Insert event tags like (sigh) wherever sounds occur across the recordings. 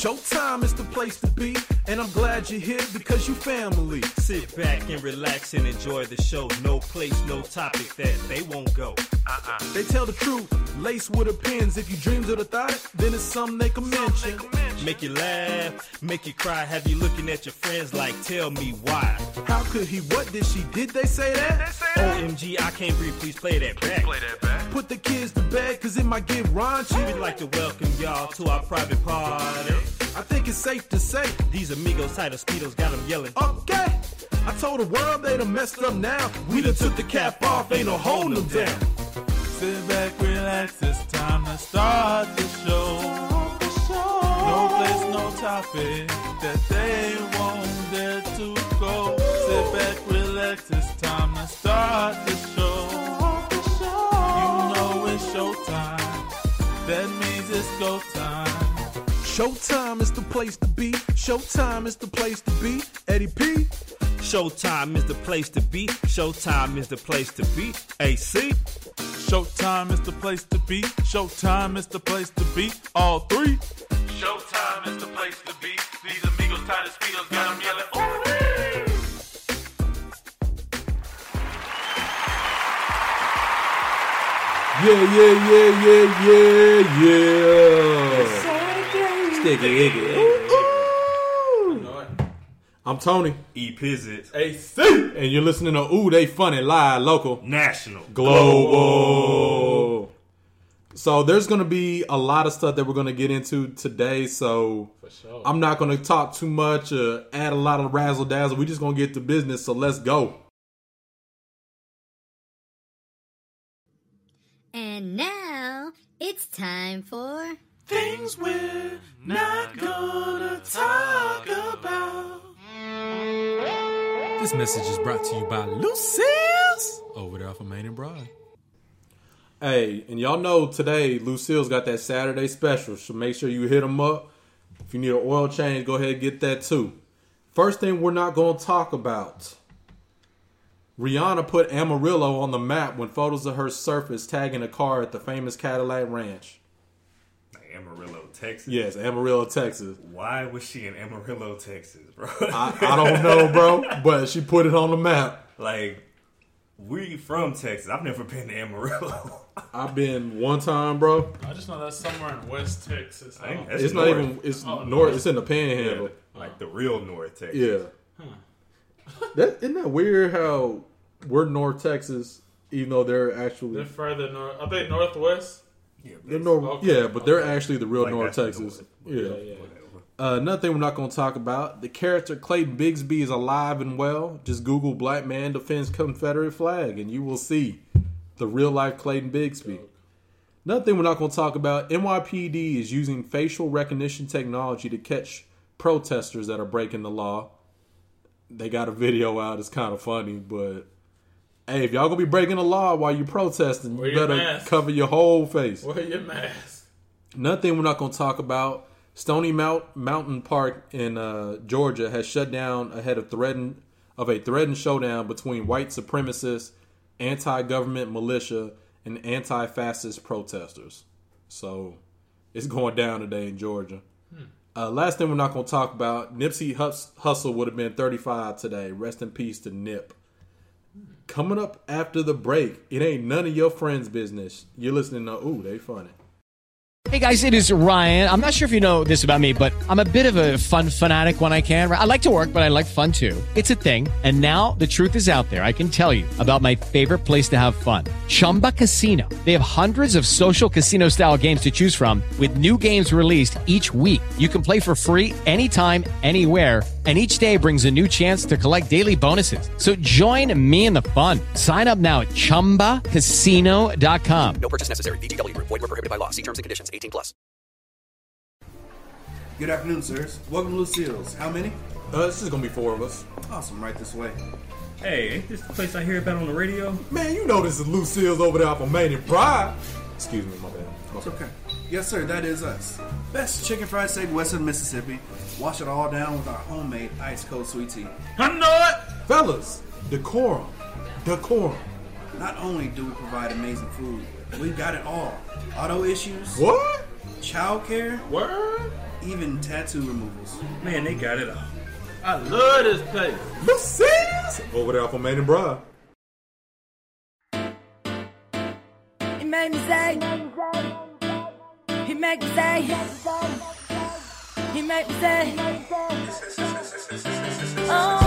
Showtime is the place to be, and I'm glad you're here because you family. Sit back and relax and enjoy the show. No place, no topic that they won't go. Uh-uh. They tell the truth, lace with a pins. If you dreams of the thought, then it's something they can mention. Make you laugh, make you cry, have you looking at your friends like, tell me why. How could he? What did she? Did they say that? they say OMG, I can't breathe, please play that back. Play that back. Put the kids to bed, cause it might get raunchy. We'd like to welcome y'all to our private party. I think it's safe to say these amigos tight of speedos got them yelling. Okay, I told the world they done messed up now. We done took the cap off, ain't no holding them down. Sit back, relax, it's time to start the show. No place, no topic that they won't dare to go. Sit back, relax, it's time to start the show. You know it's showtime, that means it's go time. Showtime is the place to be. Showtime is the place to be. Eddie P. Showtime is the place to be. Showtime is the place to be. AC. Showtime is the place to be. Showtime is the place to be. All three. Showtime is the place to be. These amigos tired of speedos got them yelling. Ooh, Yeah, yeah, yeah, yeah, yeah, yeah. Sticky icky. Ooh, ooh. I'm Tony. E Pizzit. AC. And you're listening to Ooh, They Funny Live, local, National. global. So there's going to be a lot of stuff that we're going to get into today. So sure. I'm not going to talk too much, uh, add a lot of razzle dazzle. We're just going to get to business. So let's go. And now it's time for Things we're not gonna talk about. This message is brought to you by Lucille's over there off of Main and Broad. Hey, and y'all know today Lucille's got that Saturday special, so make sure you hit them up. If you need an oil change, go ahead and get that too. First thing we're not going to talk about. Rihanna put Amarillo on the map when photos of her surfaced tagging a car at the famous Cadillac Ranch. Amarillo, Texas. Yes, Amarillo, Texas. Why was she in Amarillo, Texas, bro? I, I don't (laughs) know, bro, but she put it on the map. like, we from Texas. I've never been to Amarillo. (laughs) I've been one time, bro. I just know that's somewhere in West Texas. I ain't- Oh. that's It's not north. even. It's Oh, north. It's in the Panhandle. like the real North Texas. Yeah. That isn't that weird how we're North Texas, even though they're actually They're further north. Are they northwest? Yeah, they're North. Okay. Yeah, but they're actually the real Like, North Texas. North. Yeah. Yeah, yeah. Uh, another thing we're not going to talk about: the character Clayton Bigsby is alive and well. Just Google "black man defends Confederate flag" and you will see the real life Clayton Bigsby. Another thing we're not going to talk about: NYPD is using facial recognition technology to catch protesters that are breaking the law. They got a video out; it's kind of funny, but hey, if y'all gonna be breaking the law while you're protesting, Wear you better mask. cover your whole face. Wear your mask. Another thing we're not to talk about: Stony Mount Mountain Park in uh, Georgia has shut down ahead of threatened of a threatened showdown between white supremacists, anti-government militia, and anti-fascist protesters. So it's going down today in Georgia. Uh, last thing we're not to talk about: Nipsey Hus- Hussle would have been 35 today. Rest in peace to Nip. Coming up after the break, it ain't none of your friends' business. You're listening to Ooh, they funny. Hey guys, it is Ryan. I'm not sure if you know this about me, but I'm a bit of a fun fanatic when I can. I like to work, but I like fun too. It's a thing. And now the truth is out there. I can tell you about my favorite place to have fun Chumba Casino. They have hundreds of social casino style games to choose from, with new games released each week. You can play for free anytime, anywhere. And each day brings a new chance to collect daily bonuses. So join me in the fun. Sign up now at chumbacasino.com. No purchase necessary. VGW Group. Void were prohibited by law. See terms and conditions. 18 plus. Good afternoon, sirs. Welcome to Lucille's. How many? Uh, this is gonna be four of us. Awesome. Right this way. Hey, ain't this the place I hear about on the radio? Man, you know this is Lucille's over there off of Main and Pride. Excuse me, my bad. It's okay. Yes, sir. That is us. Best chicken fried steak west of Mississippi. Wash it all down with our homemade ice cold sweet tea. I know it, fellas. Decorum, decorum. Not only do we provide amazing food, we've got it all. Auto issues. What? Child care. What? Even tattoo removals. Man, they got it all. I love this place. Lucille's over there off of Main and Pride. He made me say. He made me say. He made me say. Oh.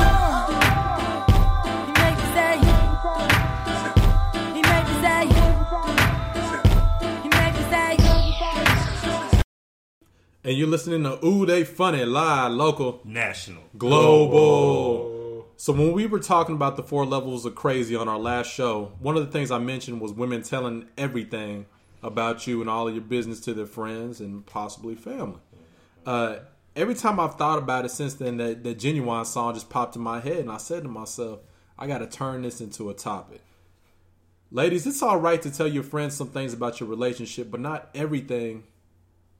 And you're listening to Ooh They Funny live, local, national, global. So when we were talking about the four levels of crazy on our last show, one of the things I mentioned was women telling everything about you and all of your business to their friends and possibly family. Uh, every time I've thought about it since then, that the genuine song just popped in my head, and I said to myself, I got to turn this into a topic. Ladies, it's all right to tell your friends some things about your relationship, but not everything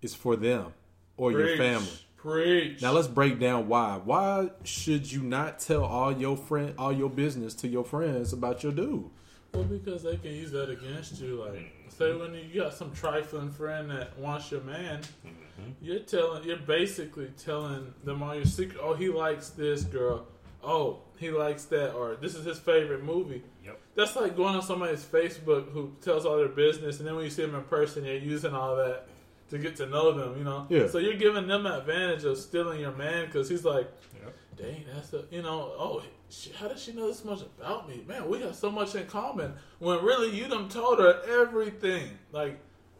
is for them or your family. Preach. Now let's break down why. Why should you not tell all your friend, all your business to your friends about your dude? Well, because they can use that against you. Like, say when you got some trifling friend that wants your man, mm-hmm. you're telling, you're basically telling them all your secret. Oh, he likes this girl. Oh, he likes that, or this is his favorite movie. Yep. That's like going on somebody's Facebook who tells all their business, and then when you see them in person, you're using all that to get to know them. You know. Yeah. So you're giving them advantage of stealing your man because he's like, dang, that's a, you know, oh, she, how does she know this much about me? Man, we have so much in common. When really you done told her everything. Like,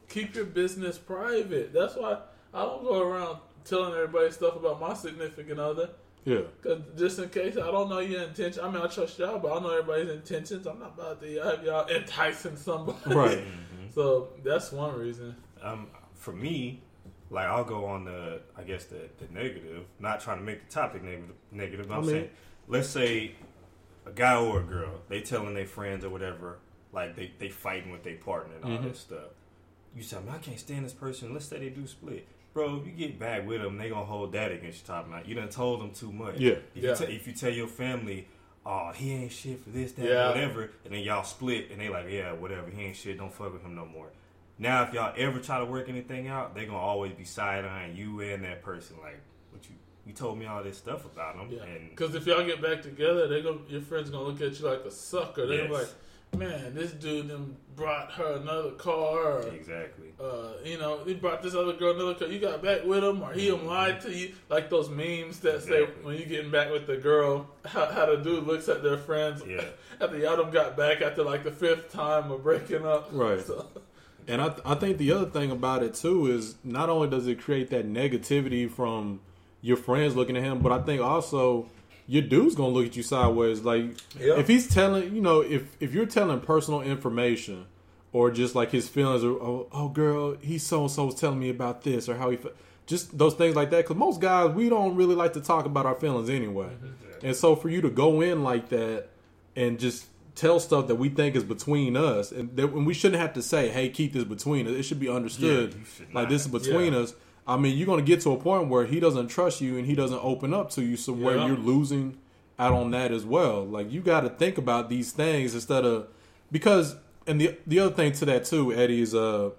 keep your business private. That's why I don't go around telling everybody stuff about my significant other. Yeah. Cause just in case I don't know your intention. I mean, I trust y'all, but I don't know everybody's intentions. I'm not about to have y'all enticing somebody. Right. (laughs) So that's one reason. Um, for me, like I'll go on the, I guess the, the negative. Not trying to make the topic negative, negative. But I I'm mean- saying, let's say a guy or a girl, they telling their friends or whatever, like they they fighting with their partner and all Mhm. this stuff. You say, man, I can't stand this person. Let's say they do split. Bro, if you get back with them, they gonna hold that against you. Talking about you done told them too much. Yeah. If, Yeah. You, te- if you tell your family, oh, he ain't shit for this, that, Yeah. whatever, and then y'all split, and they like, yeah, whatever, he ain't shit. Don't fuck with him no more. Now, if y'all ever try to work anything out, they're gonna always be side eyeing you and that person. Like, what you you told me all this stuff about them. Yeah. and Because if y'all get back together, they go. Your friends gonna look at you like a sucker. They're Yes. like, man, this dude then brought her another car. Or, exactly. uh, you know, he brought this other girl another car. You got back with him, or he Mm-hmm. lied to you. Like those memes that say when you getting back with the girl, how, how the dude looks at their friends Yeah. (laughs) after y'all done got back after like the fifth time of breaking up. Right. (laughs) So, And I, I think the other thing about it too is not only does it create that negativity from your friends looking at him, but I think also your dude's gonna look at you sideways. Like Yeah. if he's telling, you know, if if you're telling personal information or just like his feelings, or oh, oh girl, he so and so was telling me about this or how he, fe-, just those things like that. Because most guys we don't really like to talk about our feelings anyway, mm-hmm. and so for you to go in like that and just tell stuff that we think is between us, and, that, and we shouldn't have to say, "Hey, keep this between us." It should be understood, Yeah, should like this is between Yeah. us. I mean, you're going to get to a point where he doesn't trust you and he doesn't open up to you, so where Yeah. you're losing out on that as well. Like you got to think about these things instead of because, and the the other thing to that too, Eddie is uh,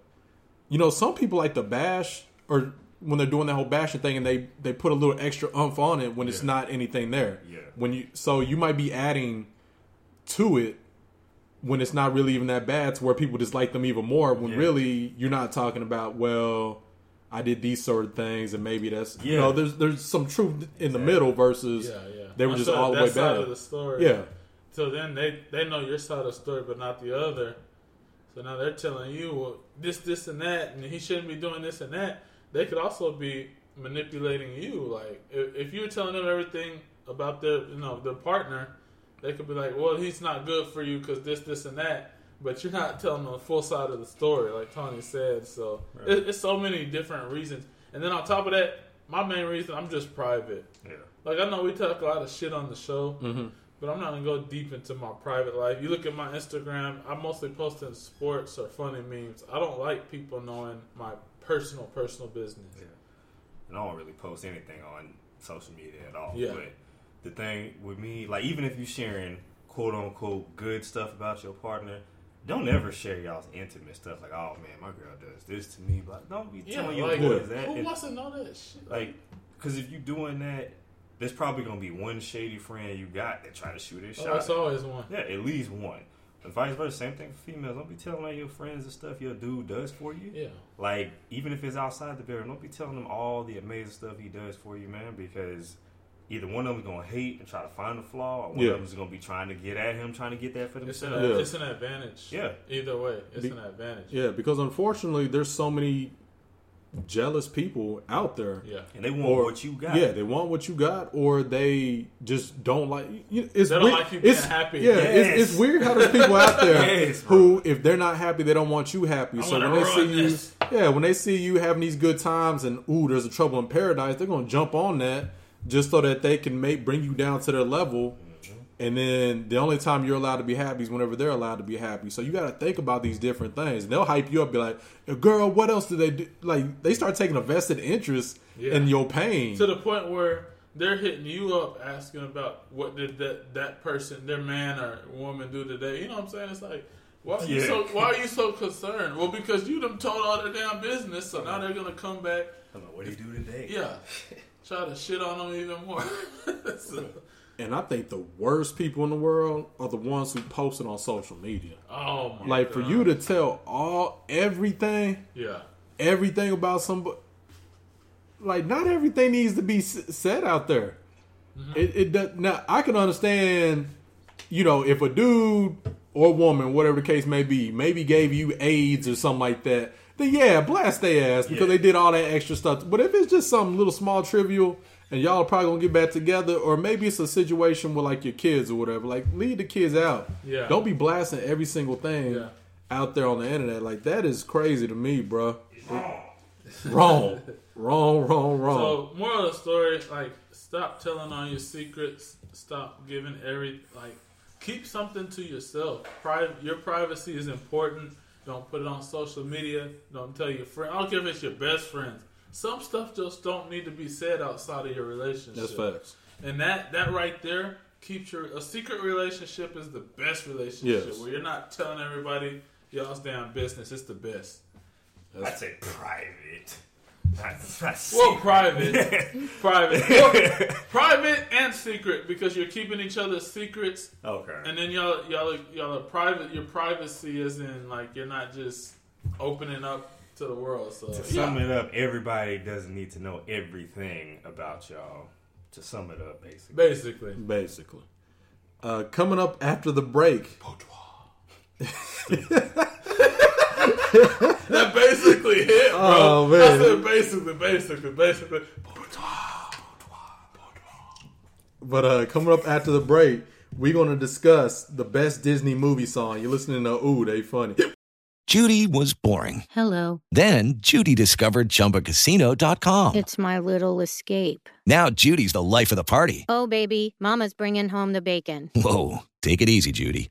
you know, some people like to bash or when they're doing that whole bashing thing and they they put a little extra umph on it when it's not anything there. Yeah. When you so you might be adding to it when it's not really even that bad to where people dislike them even more when Yeah. really you're not talking about well I did these sort of things and maybe that's you know there's there's some truth in the middle versus Yeah, yeah. they were I just all the that way bad of the story. yeah So then they they know your side of the story, but not the other. So now they're telling you well, this, this, and that, and he shouldn't be doing this and that. They could also be manipulating you. Like if, if you're telling them everything about their you know their partner, they could be like, well, he's not good for you because this, this, and that. But you're not telling the full side of the story, like Tony said. So Right. it, it's so many different reasons. And then on top of that, my main reason, I'm just private. Yeah. Like I know we talk a lot of shit on the show, Mhm. but I'm not gonna go deep into my private life. You look at my Instagram, I'm mostly posting sports or funny memes. I don't like people knowing my personal personal business. Yeah. And I don't really post anything on social media at all. Yeah. But the thing with me, like even if you're sharing quote unquote good stuff about your partner, don't ever share y'all's intimate stuff. Like, oh man, my girl does this to me. But don't be Yeah, telling your like boys that. who And, wants to know that shit? like, because if you're doing that, there's probably gonna be one shady friend you got that try to shoot his Oh, shot. that's always one. Yeah, at least one. And vice versa, same thing for females. Don't be telling all your friends the stuff your dude does for you. Yeah. Like, even if it's outside the bedroom, don't be telling them all the amazing stuff he does for you, man, because either one of them's gonna hate and try to find a flaw, or one Yeah. of them's gonna be trying to get at him, trying to get that for It's an, themselves. it's an advantage. Yeah. Either way, it's Be- an advantage. yeah because unfortunately there's so many jealous people out there Yeah. And they want what you got. yeah they want what you got or they just don't like you it's They don't weird, like you being it's, happy. yeah Yes. it's, it's weird how there's people out there (laughs) Yes, who if they're not happy they don't want you happy I so when they see ruin you yeah when they see you having these good times and ooh there's a trouble in paradise they're gonna jump on that just so that they can make bring you down to their level and then the only time you're allowed to be happy is whenever they're allowed to be happy. So you got to think about these different things. And they'll hype you up, be like, "Girl, what else do they do?" Like they start taking a vested interest Yeah. in your pain. To the point where they're hitting you up asking about what did that that person, their man or woman, do today. You know what I'm saying? It's like, why are you Yeah. so why are you so concerned? Well, because you them told all their damn business, so now uh-huh. they're gonna come back. I'm like, what do you do today? Yeah, (laughs) try to shit on them even more. (laughs) So- and I think the worst people in the world are the ones who post it on social media. oh my Like for you to tell all everything, yeah, everything about somebody. Like not everything needs to be said out there. Mm-hmm. It, it does now. I can understand, you know, if a dude or woman, whatever the case may be, maybe gave you AIDS or something like that. Then yeah, blast their ass because Yeah. they did all that extra stuff. But if it's just something little small trivial and y'all are probably gonna get back together, or maybe it's a situation with like your kids or whatever, like leave the kids out. Yeah. Don't be blasting every single thing Yeah. out there on the internet. Like that is crazy to me, bro. (laughs) wrong, wrong, wrong, wrong. So, moral of the story, like, stop telling all your secrets. Stop giving every like, keep something to yourself. Private, your privacy is important. Don't put it on social media. Don't tell your friend. I don't care if it's your best friends. Some stuff just don't need to be said outside of your relationship. That's facts. And that that right there keeps your a secret relationship is the best relationship Yes. where you're not telling everybody y'all's damn business. It's the best. I'd say private. That's, that's Well, private, (laughs) private, Well, (laughs) private, and secret because you're keeping each other's secrets. Okay. And then y'all, y'all, are- y'all are private. Your privacy is in like you're not just opening up to the world. So To sum it up, everybody doesn't need to know everything about y'all. To sum it up, basically. basically, Basically, uh, coming up after the break. (laughs) that basically hit, bro. Oh, I man. said basically, basically, basically. But uh, coming up after the break, we're going to discuss the best Disney movie song. You're listening to Ooh, they funny. Judy was boring. Hello. Then Judy discovered ChumbaCasino.com. It's my little escape. Now Judy's the life of the party. Oh, baby, Mama's bringing home the bacon. Whoa, take it easy, Judy.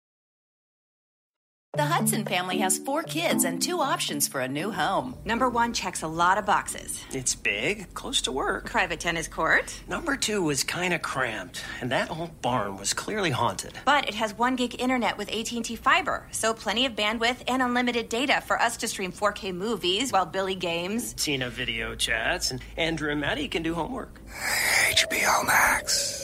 The Hudson family has four kids and two options for a new home. Number one checks a lot of boxes. It's big, close to work. Private tennis court. Number two was kind of cramped, and that old barn was clearly haunted. But it has one gig internet with AT&T Fiber, so plenty of bandwidth and unlimited data for us to stream 4K movies while Billy games. Tina video chats, and Andrew and Maddie can do homework. HBO Max.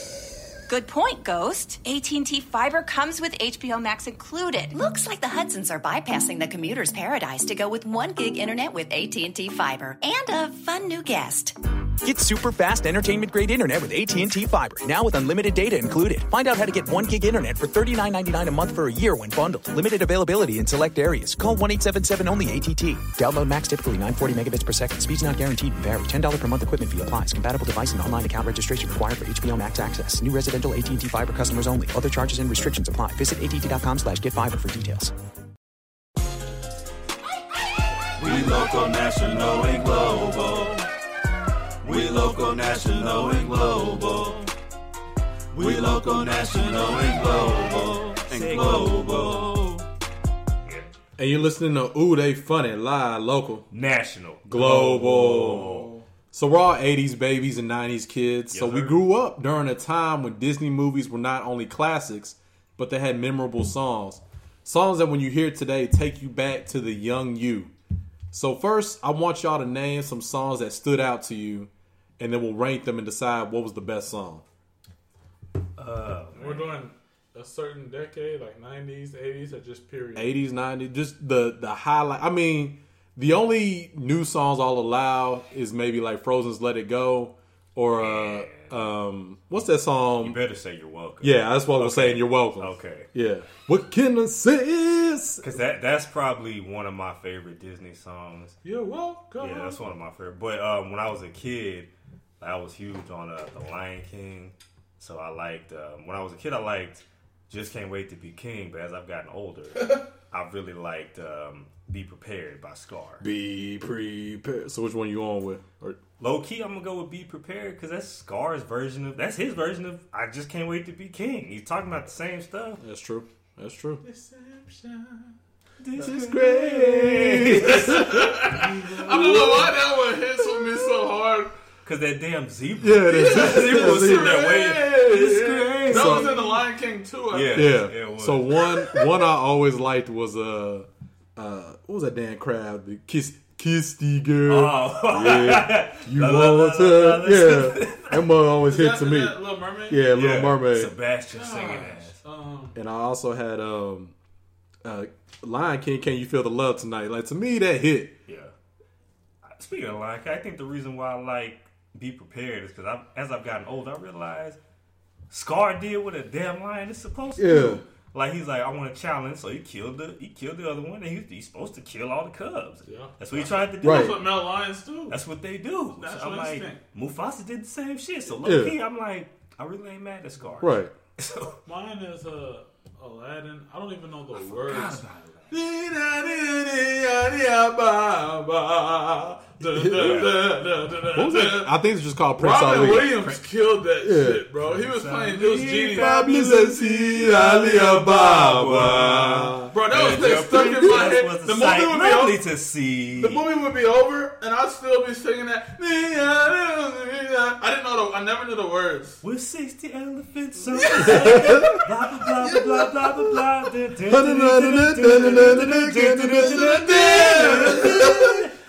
Good point, Ghost. AT&T Fiber comes with HBO Max included. Looks like the Hudsons are bypassing the commuter's paradise to go with one gig internet with AT&T Fiber and a fun new guest. Get super fast entertainment grade internet with AT&T Fiber. Now with unlimited data included. Find out how to get 1 gig internet for $39.99 a month for a year when bundled. Limited availability in select areas. Call 1-877-ONLY-ATT. Download max typically 940 megabits per second. Speeds not guaranteed vary. $10 per month equipment fee applies. Compatible device and online account registration required for HBO Max access. New residential AT&T Fiber customers only. Other charges and restrictions apply. Visit att.com slash get fiber for details. We local, national, and global. We local, national, and global. We local, national, and global. And global. And you're listening to Ooh They Funny live, local, national, global. So we're all 80s babies and 90s kids. so Yes, we sir. grew up during a time when Disney movies were not only classics, but they had memorable songs. Songs that when you hear today take you back to the young you. So first, I want y'all to name some songs that stood out to you, and then we'll rank them and decide what was the best song. Uh, We're doing a certain decade, like 90s, 80s, or just period? 80s, 90s, just the the highlight. I mean, the only new songs I'll allow is maybe like Frozen's "Let It Go" or uh, um, what's that song? You better say you're welcome. Yeah, that's what I was Okay. saying. You're welcome. Okay. Yeah. What can I say? Because that that's probably one of my favorite Disney songs. You're welcome. Yeah, that's one of my favorite. But um, when I was a kid, I was huge on uh, the Lion King. So I liked um, when I was a kid, I liked Just Can't Wait to Be King. But as I've gotten older, (laughs) I really liked um, Be Prepared by Scar. Be prepared. So which one you on with? Or Low key, I'm gonna go with Be Prepared because that's Scar's version of that's his version of I Just Can't Wait to Be King. He's talking about the same stuff. That's true. That's true. This is great. (laughs) I don't know why that one hits with me so hard. Cause that damn zebra. Yeah, that (laughs) zebra was sitting there waiting. It's great. That was in the Lion King too. I Yeah. think. yeah. So one one I always liked was uh uh what was that damn Crab? The kiss kiss the girl. Oh. yeah. (laughs) You La, la, want la, la, la, to? Yeah. That mug always Is hit to me. that Little Mermaid? Yeah, Little Yeah. Mermaid. Sebastian singing that. Um, And I also had um uh Lion King, Can You Feel the Love Tonight? Like to me that hit. Yeah. Speaking of Lion King, I think the reason why I like Be Prepared is because as I've gotten older, I realized Scar did what a damn lion is supposed to Yeah. do. Like he's like, I want to challenge, so he killed the he killed the other one, and he, he's supposed to kill all the cubs. Yeah. That's what he tried to do. Right. That's what male lions do. That's what they do. So Natural I'm like, instinct. Mufasa did the same shit. So low Yeah. key, I'm like, I really ain't mad at Scar. Right. (laughs) So Mine is uh, Aladdin. I don't even know the words. (laughs) about What was that? I think it's just called Prince Robin Ali. Williams killed that Yeah. shit, bro. He was playing. He was genius. Publicity, Alibaba. Bro, that was And that your stuck in my head. was a The sight movie would be lovely over. to see. The movie would be over, and I'd still be singing that. I didn't know the. I never knew the words. With 60 elephants, so blah, blah, blah, blah, blah, blah,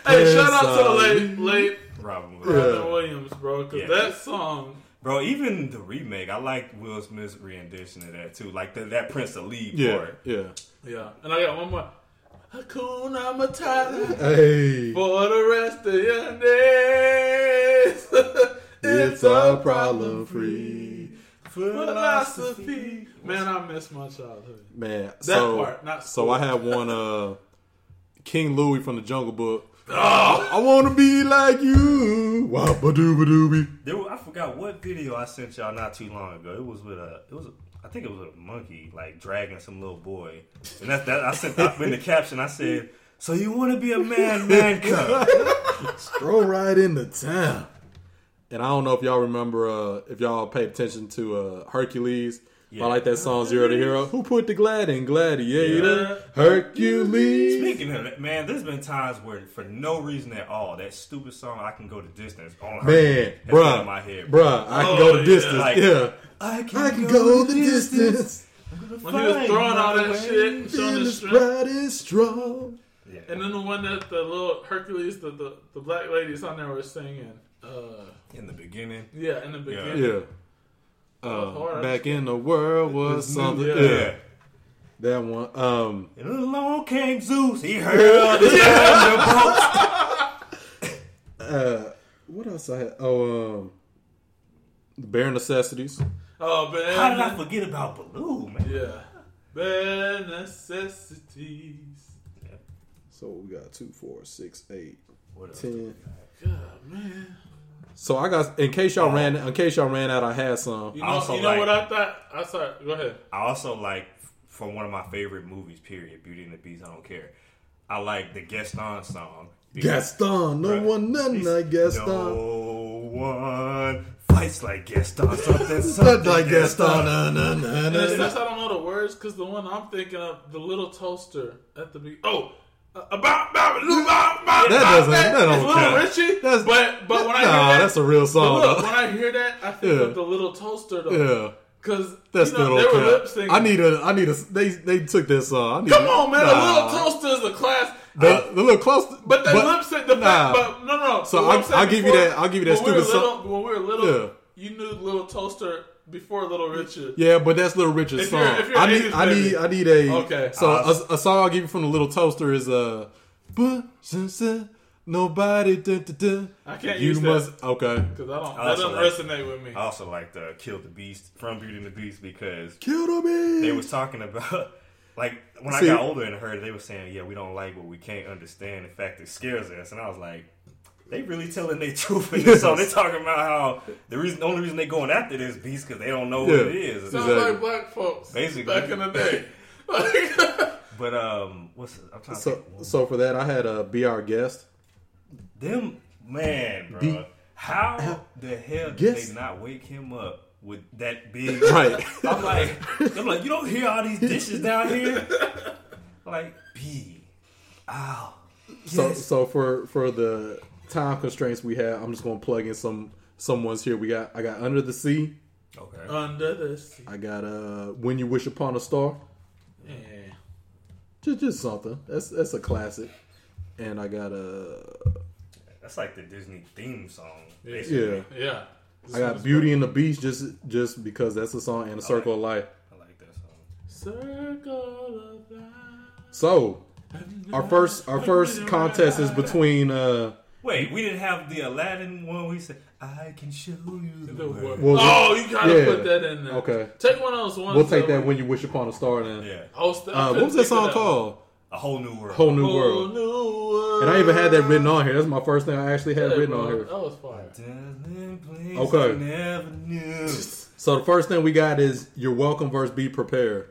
Hey, shout out to the late, late Robin Robin Williams. Williams, bro, because Yeah. that song. Bro, even the remake, I like Will Smith's rendition of that too. Like the, that Prince Ali Yeah, part. yeah. Yeah, and I got one more. Hakuna Matata Hey. for the rest of your days. (laughs) It's a problem free. philosophy. Man, I miss my childhood. Man, That so, part, not so I had one uh King Louis from the Jungle Book. Oh. I wanna be like you. Wabba dooba dooby. There, were- I forgot what video I sent y'all not too long ago. It was with a, it was, a, I think it was a monkey like dragging some little boy, and that's that. I sent up in the caption. I said, "So you want to be a man, man (laughs) cub?" Stroll right into town. And I don't know if y'all remember uh if y'all pay attention to uh Hercules I like that song Zero to Hero. Who put the glad in Gladiator? Hercules. Speaking of it, man, there's been times where, for no reason at all, that stupid song "I Can Go the Distance" on her Man, has been bruh, in my head, bruh, I can go the distance. Like, yeah, I can, I can go the distance. When he was throwing all that shit, and showing Feel his strength. bright as strong. And then the one that the little Hercules, the the, the black ladies on there were singing. Uh, in the beginning. Yeah, in the beginning. Yeah. Oh, Um, back in the world was It's new, something. yeah. Yeah. That one. Um, And along came Zeus. He heard his (laughs) uh, what else I had? Oh, um, the bare necessities. Oh man, How did I forget about Baloo, man? Yeah, bare necessities. So we got two, four, six, eight, What else ten. God man. So I got in case y'all oh. ran in case y'all ran out, I had some. You know, Also you know like- what I thought? I saw. Go ahead. I also like from one of my favorite movies, period, Beauty and the Beast. I don't care. I like the Gaston song. Gaston, no Bruh, one, none he's- like Gaston. No one fights like Gaston. Something, (laughs) something like Gaston. Na, na, na, na, na. just I don't know the words because the one I'm thinking of, the little toaster at the beginning. Oh, about about about about That doesn't- that don't It's Little count. Richie. That's- but but when I Nah, hear that, that's a real song, look, when I hear that, I think Yeah. of the little toaster though. Yeah. Because That's you know, they were lip syncing. I need a. I need a. They they took this song. I need Come a- on, man! Nah. The little toaster is a class. The, uh, the little close, But they lip sync the nah. but no, no. So I'll- I'm saying I'll give you that- I'll give you that when we were stupid little, song. When we were little, Yeah. you knew the Little Toaster before Little Richard. Yeah, but that's Little Richard's If song. you're- if you're I need, 80s I need. I need a. Okay. So Uh, a, a song I'll give you from the Little Toaster is uh, but since, nobody. Da, da, da, I can't you use that. must. Okay. Because I don't. I That doesn't like- resonate with me. I also like the Kill the Beast from Beauty and the Beast because Kill the Beast. They was talking about (laughs) like when See- I got older and heard it, they were saying, "Yeah, we don't like what we can't understand. In fact, it scares us." And I was like, "They really telling their truth in this song. They talking about how the reason, the only reason they going after this beast because they don't know what Yeah. it is. Sounds Exactly. like black folks Basically. back in the day. (laughs) But um, what's the, I'm trying So think. so for that I had a be our guest. Them man, bro. Be- how the hell did Guess- they not wake him up with that big? (laughs) Right. I'm like, I'm like, you don't hear all these dishes down here. like, B, ow. So so for for the time constraints we have, I'm just gonna plug in some someone's here. We got I got Under the Sea. Okay. Under the sea. I got uh When You Wish Upon a Star. Yeah. Just just something. That's that's a classic. And I got uh That's like the Disney theme song. yeah. Basically. Yeah. I got Beauty and the Beast just just because that's a song and a Circle of Life. I like that song. Circle of life. So our first our first contest is between uh Wait, we didn't have the Aladdin one. We said, "I can show you the The world." Well, oh, you gotta yeah. put that in there. Okay. Take one of those ones. We'll take that when you wish upon a star then. Yeah. Oh, st- Uh, what was that song called? A whole new world. Whole New Whole World. new world. And I even had that written on here. That's my first thing I actually had Yeah, written bro, on here. That was fire. Okay. I never knew. So the first thing we got is you're welcome versus be prepared.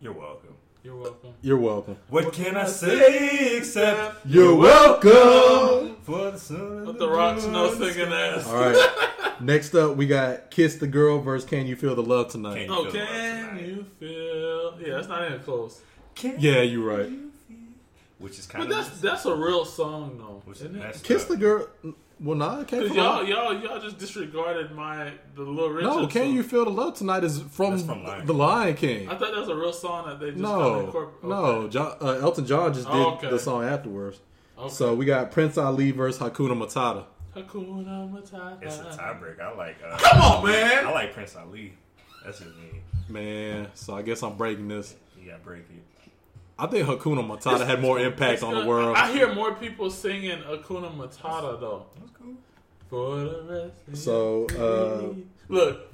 You're welcome. You're welcome. You're welcome. What can I say except You're welcome. for the sun? Let the rocks know singing ass. All right. Next up, we got Kiss the Girl versus Can You Feel the Love Tonight? Can Oh, Feel the Love can you feel? Yeah, that's not even close. Can Yeah, you're right. Which is kind of But of that's that's a real song though. which is Isn't it? Kiss up. the Girl. Well, nah, it came Cause from. y'all, y'all, y'all just disregarded my the Little Richard. no, Can song. You Feel the Love Tonight is from, That's from Lion The Lion King. I thought that was a real song that they just No, kinda incorpor- no. okay. John, uh, Elton John just did Oh, okay. the song afterwards. Okay. So we got Prince Ali versus Hakuna Matata. Hakuna Matata. It's a tiebreak. I like. Uh, Come on, man. I like Prince Ali. That's just me. Man, so I guess I'm breaking this. You gotta break it. I think Hakuna Matata had more impact It's on the world. I hear more people singing Hakuna Matata though. That's cool. For the rest. So uh, look,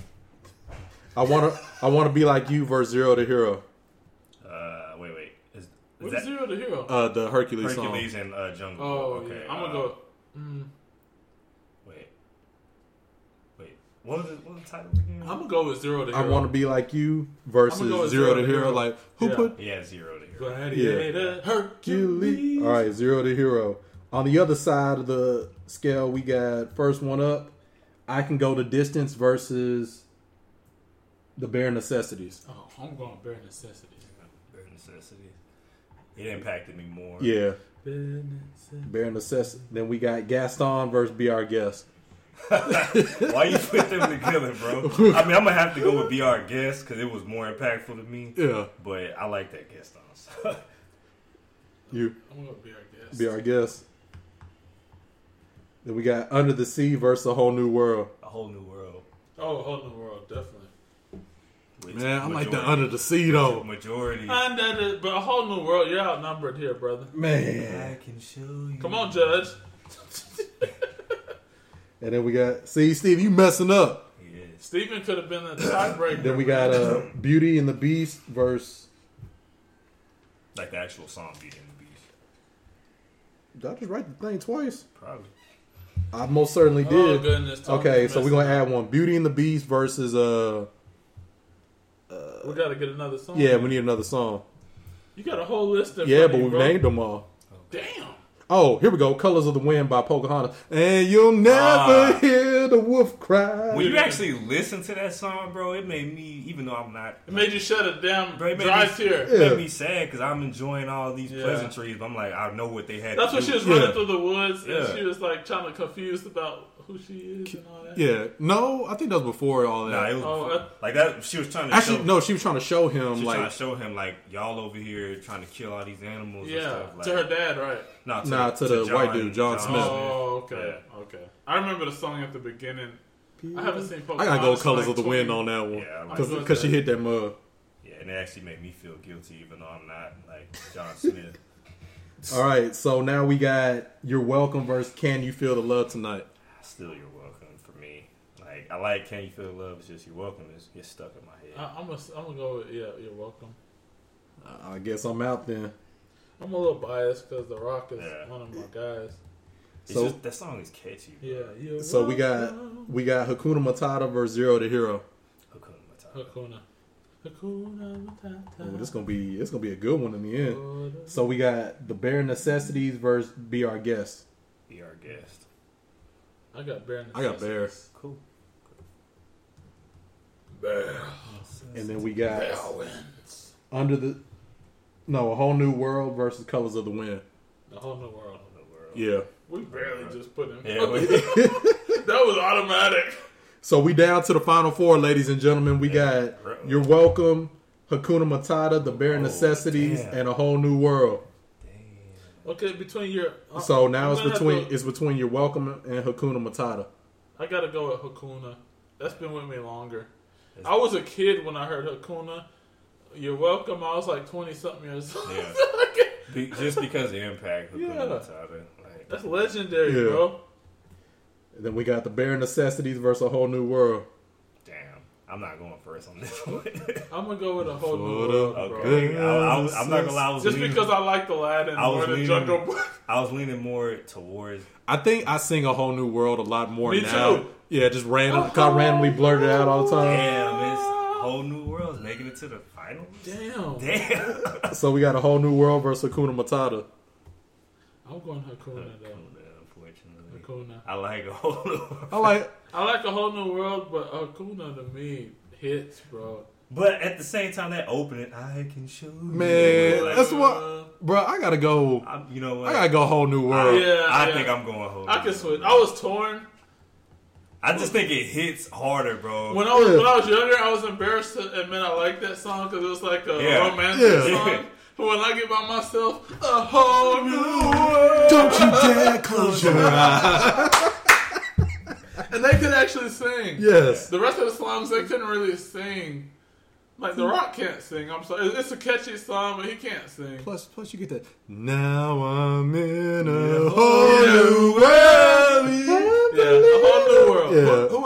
I want to I want to be like you versus Zero to Hero. Uh, wait, wait. Is, is what that is Zero to Hero? Uh, the Hercules, Hercules song. and uh, Jungle? oh, okay. yeah. I'm uh, gonna go. Mm, Wait. Wait. What was, it, what was the title again? I'm gonna go with Zero to I want to be like you versus I'ma go with Zero, to Hero. Like who Yeah. put Yeah, zero to hero. Gladiator, Hercules. All right, Zero to Hero. On the other side of the scale, we got first one up. I can go the distance versus The bare necessities. Oh, I'm going bare necessities. Bare necessities. It impacted me more. Yeah. Bare necessities. Bare necessity. Then we got Gaston versus Be Our Guest. (laughs) Why you put them together, bro? I mean, I'm gonna have to go with Be Our Guest because it was more impactful to me. Yeah. But I like that guest on. You. I'm going to be our guest. Be Our Guest. Then we got Under the Sea versus A Whole New World. A whole new world. Oh, a whole new world, definitely. Man, I like the Under the Sea though. Majority. And that is, but a whole new world. You're outnumbered here, brother. Man. I can show you. Come on, Judge. (laughs) And then we got see Steve, you messing up. Stephen could have been a tiebreaker. Then we got uh Beauty and the Beast versus Like the actual song Beauty and the Beast. Did I just write the thing twice? Probably. I most certainly did. Oh, goodness, okay, so we're gonna add one. Beauty and the Beast versus uh we got to get another song. yeah, we need another song. You got a whole list of. Yeah, but we've named them all. Damn. Oh, here we go. Colors of the Wind by Pocahontas. And you'll never Ah. hear the wolf cry. When you actually listen to that song, bro, it made me, even though I'm not. It made you shut it down. Bro, it made dry me, tear. it made me sad because I'm enjoying all these Yeah. pleasantries. But I'm like, I know what they had. That's to when do. she was running through the woods and she was like trying to confused about who she is and all that. Yeah. No, I think that was before all that. Nah, it was Oh, before- like that. She was trying to Actually, show, no, she was trying to show him She like trying to show him like y'all over here trying to kill all these animals. Yeah, and stuff. Like, to her dad, right? No, to, Nah, to the white dude, John Smith. Oh, okay, okay. I remember the song at the beginning. I haven't seen. I gotta go Pocahontas Colors in of the like Wind on that one. Yeah, Because like because she hit that mud. Yeah, and it actually made me feel guilty, even though I'm not like John (laughs) Smith. All right, so now we got You're Welcome versus Can You Feel the Love Tonight? Still, you're welcome for me. Like I like Can You Feel Love? It's just you're welcome. It's, it's stuck in my head. I, I'm gonna, I'm gonna go with yeah. You're welcome. I guess I'm out then. I'm a little biased because The Rock is Yeah. one of my guys. It's So- just, that song is catchy. Bro. Yeah, you're So we got we got Hakuna Matata versus Zero to Hero. Hakuna. Matata. Hakuna Hakuna Matata. Oh, this gonna be it's gonna be a good one in the end. So we got the bare necessities versus Be Our Guest. Be our guest. I got Bear. I got Bear. Cool. Bear. And then we got Bear wins. Under the No, a whole new world versus Colors of the Wind. A whole new world. Yeah. We barely just put him. Yeah, (laughs) (laughs) that was automatic. So we down to the final four, ladies and gentlemen. We got You're Welcome, Hakuna Matata, The Bare oh, Necessities, damn. and A Whole New World. Okay, between your. uh, So now I'm it's between to- it's between You're Welcome and Hakuna Matata. I gotta go with Hakuna. That's been with me longer. I was a kid when I heard Hakuna. You're welcome. I was like twenty something years old. Yeah. (laughs) Be, just because of the impact. Hakuna Yeah. Matata, like, That's legendary, Yeah. bro. And then we got The Bare Necessities versus A Whole New World. Damn, I'm not going first on this one. (laughs) I'm gonna go with a whole new world, the bro. Okay, I, I, I'm not gonna lie. I was Just leaning, because I like Aladdin I was more than leaning, Jungle Book. I was leaning more towards. I think I sing A Whole New World a lot more Me now. too. Yeah, just random, oh. kind of randomly blurted out all the time. Damn, it's whole new world's making it to the finals. Damn. Damn. (laughs) So we got A Whole New World versus Hakuna Matata. I'm going Hakuna though. Unfortunately, Hakuna. I like a whole new world. I like I like a whole new world, but uh, Hakuna to me hits, bro. But at the same time, that opening, I can show you. Man, Like, that's what, uh, bro. I gotta go. I'm- you know what? I gotta go Whole New World. Yeah, I yeah. think I'm going whole. I new can world. switch. I was torn. I just think it hits harder, bro. When I was when I was younger, I was embarrassed to admit I liked that song because it was like a Yeah. romantic Yeah. song. But when I get by myself, a whole new world. Don't you dare close your (laughs) eyes. And they could actually sing. Yes. The rest of the songs they couldn't really sing. Like The Rock can't sing. I'm sorry. It's a catchy song, but he can't sing. Plus, plus you get that. Now I'm in a Yeah. whole Yeah. new world. Yeah, a whole new world. Yeah. Who, who would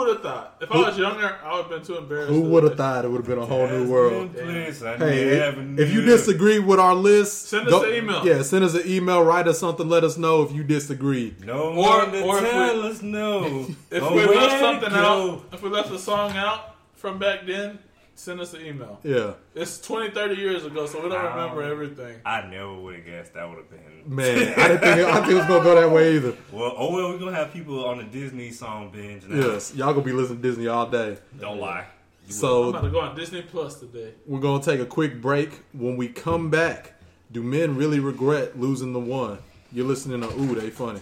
have thought? If I was younger, I would have been too embarrassed. Who to would have thought it would have been a whole new world? Place Hey, if, if you disagree with our list, Send us an email. Yeah, send us an email. Write us something. Let us know if you disagree. no Or- one to or if we- us no. (laughs) If Oh, we left something go? out, if we left a song out from back then, send us an email. Yeah, It's 20, 30 years ago, so we don't Wow. remember everything. I never would have guessed that would have been. man, I didn't think it, I didn't think it was gonna go that way either. Well, oh well, we're gonna have people on the Disney song binge now. Yes, y'all gonna be listening to Disney all day. Don't lie. So, I'm So about to go on Disney Plus today. we're gonna take a quick break. When we come back, do men really regret losing the one? You're listening to Ooh, they funny.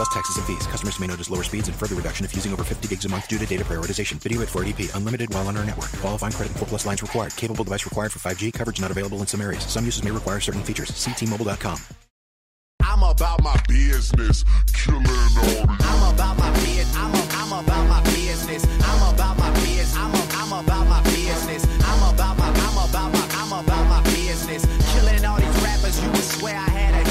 Plus taxes and fees. Customers may notice lower speeds and further reduction if using over 50 gigs a month due to data prioritization. Video at 480p. Unlimited while on our network. Qualifying credit and 4 plus lines required. Capable device required for 5G. Coverage not available in some areas. Some uses may require certain features. See T-Mobile.com. I'm about my business, killing all these. I'm about my biz. I'm, a, I'm about my business. I'm about my biz. I'm, a, I'm about my business. I'm about my. I'm about my. I'm about my business. Killing all these rappers. You would swear I had a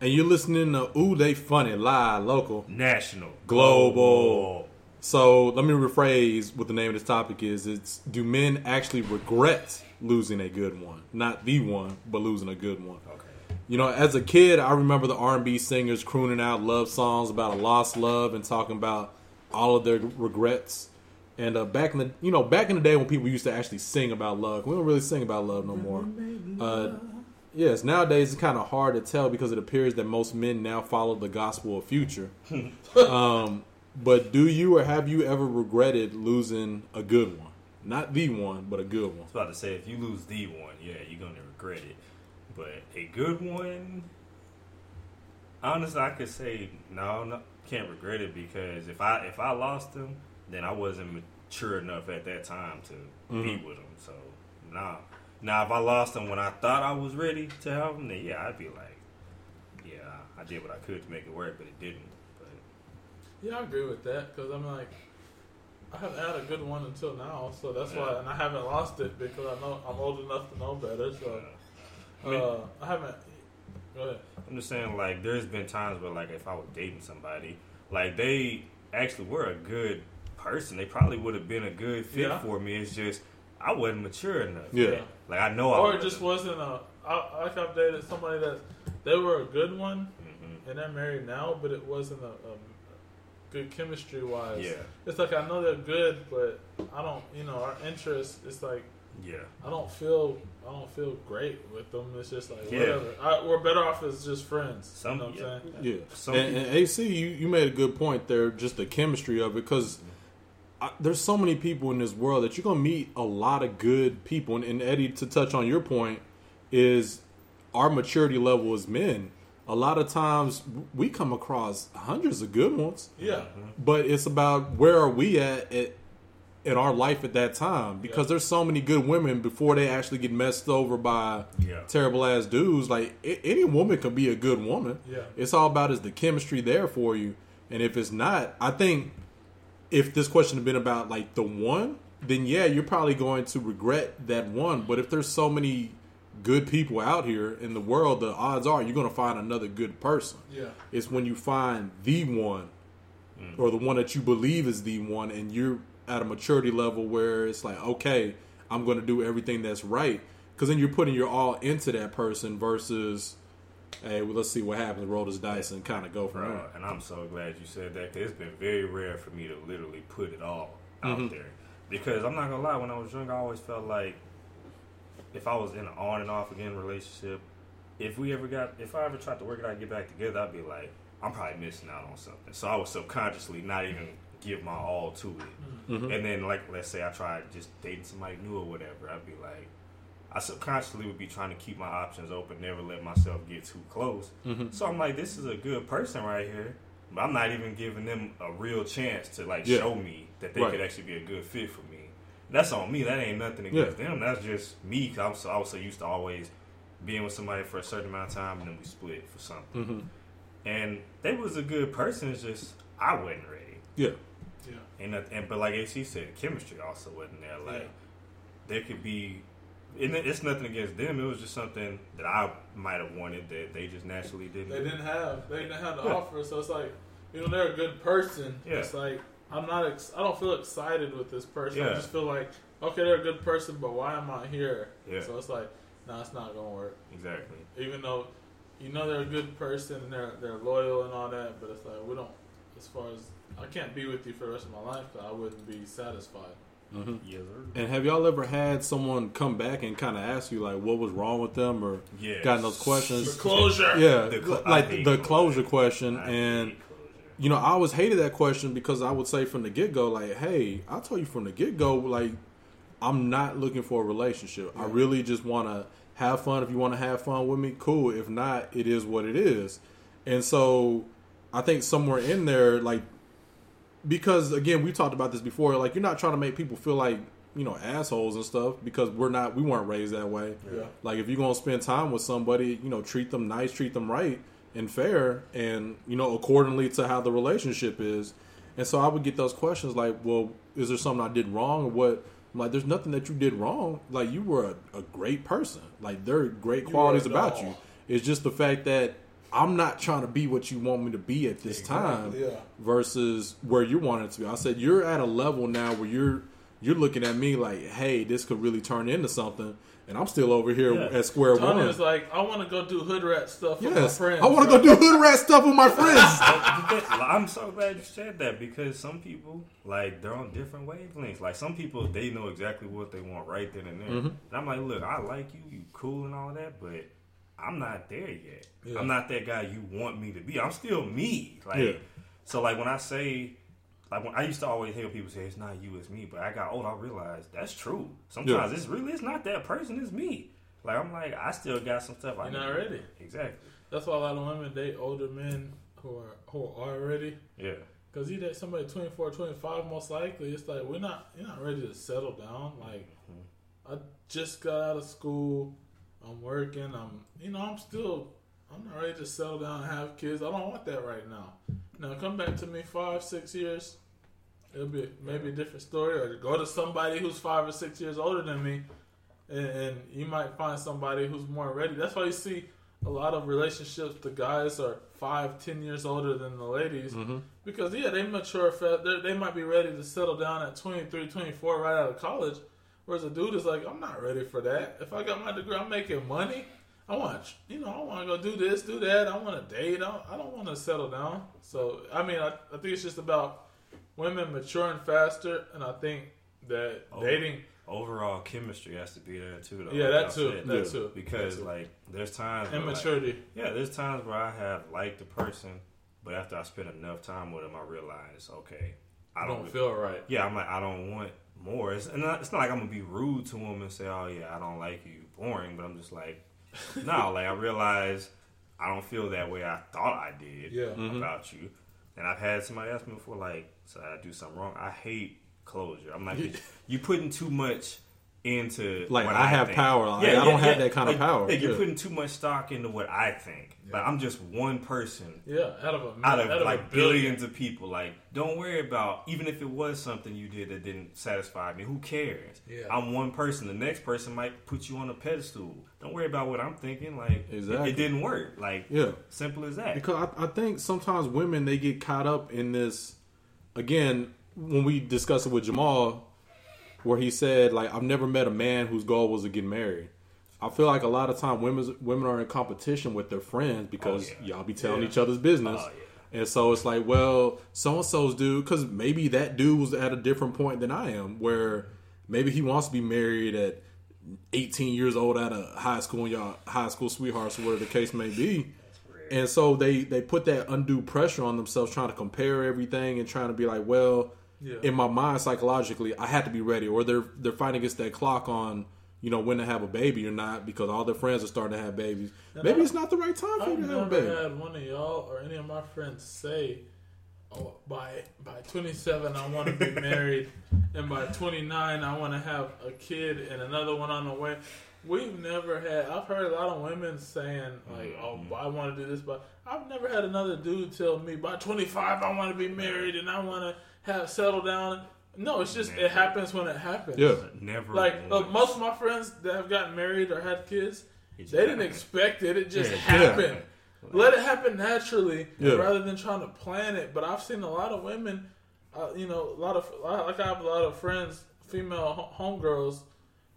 And you're listening to Ooh, they funny live, local, national, global. So let me rephrase what the name of this topic is. It's do men actually regret losing a good one? Not the one, but losing a good one. Okay. You know, as a kid, I remember the R&B singers crooning out love songs about a lost love and talking about all of their regrets. And uh, back in the you know back in the day when people used to actually sing about love, we don't really sing about love no more. Uh, yes, nowadays it's kind of hard to tell because it appears that most men now follow the gospel of future. (laughs) um, but do you or have you ever regretted losing a good one? Not the one, but a good one. I was about to say, if you lose the one, yeah, you're gonna regret it. But a good one, honestly, I could say no, no, can't regret it because if I if I lost them, then I wasn't mature enough at that time to be Mhm. with them. So nah. Now if I lost them when I thought I was ready to have them, then yeah, I'd be like, yeah, I did what I could to make it work, but it didn't. But Yeah, I agree with that because I'm like, I haven't had a good one until now, so that's why, and I haven't lost it because I know I'm old enough to know better. So I mean- uh, I haven't. Go ahead. I'm just saying, like, there's been times where, like, if I was dating somebody, like, they actually were a good person. They probably would have been a good fit Yeah. for me. It's just I wasn't mature enough. Yeah. Like, I know I or it just wasn't a. I, like I've dated somebody that they were a good one, Mm-hmm. and they're married now, but it wasn't a, a good chemistry wise. Yeah. it's like I know they're good, but I don't. You know, our interest. It's like Yeah. I don't feel. I don't feel great with them. It's just like Yeah. whatever. I, we're better off as just friends. Some- you know what yeah. I'm saying? Yeah, Some and, and AC, you, you made a good point there. Just the chemistry of it, because there's so many people in this world that you're gonna meet a lot of good people. And, and Eddie, to touch on your point, is our maturity level as men. A lot of times we come across hundreds of good ones. Yeah. Mm-hmm. but it's about where are we at, at in our life at that time because there's so many good women before they actually get messed over by Yeah. terrible ass dudes. Like a- any woman can be a good woman. Yeah. It's all about is the chemistry there for you, and if it's not, I think if this question had been about like the one, then yeah, you're probably going to regret that one. But if there's so many good people out here in the world, the odds are you're going to find another good person. Yeah. It's when you find the one mm. or the one that you believe is the one and you're at a maturity level where it's like, okay, I'm going to do everything that's right. Because then you're putting your all into that person versus, hey, well, let's see what happens, roll this dice and kind of go from Bro, there. and I'm so glad you said that 'cause it's been very rare for me to literally put it all out Mhm. there. Because I'm not gonna lie, when I was young, I always felt like if I was in an on and off again relationship, if we ever got, if I ever tried to work it out and get back together, I'd be like, I'm probably missing out on something. So I was subconsciously not even give my all to it. Mhm. And then, like, let's say I tried just dating somebody new or whatever, I'd be like, I subconsciously would be trying to keep my options open, never let myself get too close. Mhm. So I'm like, this is a good person right here. But I'm not even giving them a real chance to like Yeah. show me that they Right. could actually be a good fit for me. That's on me. That ain't nothing against them. That's just me. Cause I'm so, I was so used to always being with somebody for a certain amount of time, and then we split for something. Mhm. And they was a good person. It's just I wasn't ready. Yeah. Yeah. And and but like AC said, chemistry also wasn't there. Like Yeah. there could be. It- it's nothing against them. It was just something that I might have wanted that they just naturally didn't. They didn't have. They didn't have the Yeah. offer. So it's like, you know, they're a good person. Yeah. It's like I'm not. Ex- I don't feel excited with this person. I just feel like, okay, they're a good person, but why am I here? Yeah. So it's like, no, it's not gonna work. Exactly. Even though, you know, they're a good person and they're they're loyal and all that, but it's like we don't. As far as I can't be with you for the rest of my life, I wouldn't be satisfied. Mhm. Yes, And have y'all ever had someone come back and kind of ask you like what was wrong with them or Yes. gotten those questions? The closure. Yeah, The cl- like the closure. closure question, and you know I always hated that question because I would say from the get go like, hey, I told you from the get go like I'm not looking for a relationship. I really just want to have fun. If you want to have fun with me, cool. If not, it is what it is. And so I think somewhere in there, like because again we talked about this before like you're not trying to make people feel like you know assholes and stuff because we're not we weren't raised that way. Yeah. like if you're gonna spend time with somebody you know treat them nice treat them right and fair and you know accordingly to how the relationship is. And so i would get those questions like well is there something i did wrong or what? I'm like there's nothing that you did wrong. Like you were a, a great person. Like there are great qualities about doll. you. It's just the fact that i'm not trying to be what you want me to be at this time yeah. versus where you want it to be. I said you're at a level now where you're you're looking at me like, hey, this could really turn into something, and I'm still over here Yeah. at square Tony one. was like, I want to go do hood rat stuff with my friends. I want to go do hood rat stuff with my friends. (laughs) I'm so glad you said that because some people like they're on different wavelengths. Like some people, they know exactly what they want right then and there. Mhm. And I'm like, look, I like you, you cool and all that, but I'm not there yet. Yeah. I'm not that guy you want me to be. I'm still me. Like Yeah. so, like when I say. Like when I used to always hear people say it's not you, it's me, but I got old, I realized that's true. Sometimes Yeah. it's really it's not that person, it's me. Like I'm like I still got some stuff I You're need not ready. Exactly. That's why a lot of women date older men who are who are ready. Yeah. Because you date somebody 24, 25, most likely, it's like we're not you're not ready to settle down. Like mm-hmm. I just got out of school, I'm working, I'm you know I'm still I'm not ready to settle down and have kids. I don't want that right now. Now come back to me five six years, it'll be maybe a different story. Or go to somebody who's five or six years older than me, and, and you might find somebody who's more ready. That's why you see a lot of relationships. The guys are five, ten years older than the ladies Mhm. because yeah, they mature. fa- They they might be ready to settle down at 23, 24 right out of college. Whereas a dude is like, I'm not ready for that. If I got my degree, I'm making money. I want, you know, I want to go do this, do that. I want to date. I, I don't want to settle down. So, I mean, I, I think it's just about women maturing faster, and I think that Oh. dating. overall chemistry has to be there too. Though, Yeah, like that too, said. that too, Because that too. like, there's times immaturity. like- yeah, there's times where I have liked the person, but after I spend enough time with them, I realize, okay, I don't, Don't feel right. Yeah, I'm like, I don't want more. It's, and not, it's not like I'm gonna be rude to them and say, oh yeah, I don't like you, boring. But I'm just like, (laughs) no, like I realize I don't feel that way I thought I did Yeah. Mhm. about you. And I've had somebody ask me before, like, so I do something wrong. I hate closure. I'm like, you putting too much into Like, what I have think. power. Like, I don't have that kind of Like- power. like, you're Yeah. putting too much stock into what I think. Like I'm just one person. Yeah, out of a out of out of a like billion. billions of people. Like, don't worry about even if it was something you did that didn't satisfy me. Who cares? Yeah. I'm one person. The next person might put you on a pedestal. Don't worry about what I'm thinking. Like, it- Exactly. it, didn't work. Like, Yeah. simple as that. Because I, I think sometimes women they get caught up in this. Again, when we discussed it with Jamal, where he said like I've never met a man whose goal was to get married. I feel like a lot of time women women are in competition with their friends because oh, y'all be telling Yeah. each other's business. Oh, And so it's like, well, so and so's dude, because maybe that dude was at a different point than I am, where maybe he wants to be married at 18 years old out of high school, and y'all high school sweethearts, or whatever the case may be. And so they they put that undue pressure on themselves, trying to compare everything and trying to be like, well, Yeah. in my mind psychologically, I had to be ready, or they're they're fighting against that clock on. You know when to have a baby or not because all their friends are starting to have babies. And Maybe I- it's not the right time for you I've to have a never baby. had one of y'all or any of my friends say, "Oh, by by 27 I want to be (laughs) married, and by 29 I want to have a kid and another one on the way." We've never had. I've heard a lot of women saying like, "Oh, Mm-hmm. I want to do this," but I've never had another dude tell me by 25 I want to be married and I want to have settle down. No, it's just it happens when it happens. Yeah. Never Like uh, most of my friends that have gotten married or had kids, they didn't expect it. It just Yeah. happened. Let it happen naturally Yeah. rather than trying to plan it. But I've seen a lot of women, uh, you know, a lot of like I have a lot of friends, female homegirls.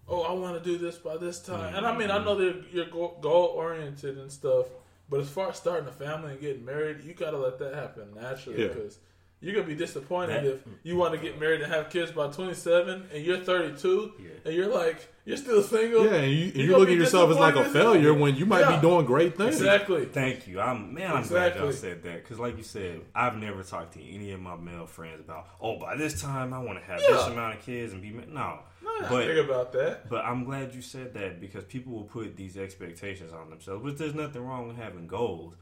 Oh, I want to do this by this time, and I mean, I know that you're goal oriented and stuff. But as far as starting a family and getting married, you got to let that happen naturally Yeah. because you're gonna be disappointed That- if you want to get married and have kids by 27 and you're 32 and you're like you're still single. Yeah, and you, and You're you gonna look at yourself as like a failure when you might Yeah. be doing great things. Exactly. Thank you. I'm man. I'm glad y'all said that because, like you said, I've never talked to any of my male friends about. Oh, by this time, I want to have this amount of kids and be ma-" no. No, but think about that. But I'm glad you said that because people will put these expectations on themselves. But there's nothing wrong with having goals.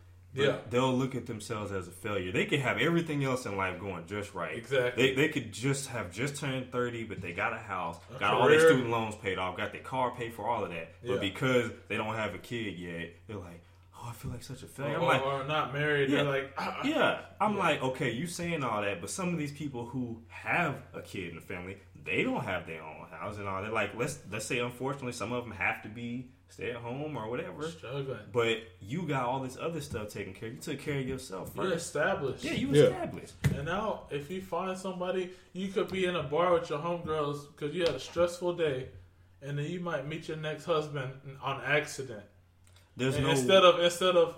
Yeah. they'll look at themselves as a failure. They could have everything else in life going just right. Exactly. They, they could just have just turned 30, but they got a house, A got all their student loans paid off, got their car paid for, all of that. Yeah. But because they don't have a kid yet, they're like, oh, I feel like such a failure. Or, I'm like, or not married. yeah, They're like, ah. yeah. I'm Yeah. like, okay, you saying all that, but some of these people who have a kid in the family, they don't have their own house and all that. Like, let's let's say, unfortunately, some of them have to be stay at home or whatever. Struggling. But you got all this other stuff taken care. of. You took care of yourself You're established. Yeah, you Yeah. established. And now, if you find somebody, you could be in a bar with your homegirls because you had a stressful day, and then you might meet your next husband on accident. There's And no instead of instead of,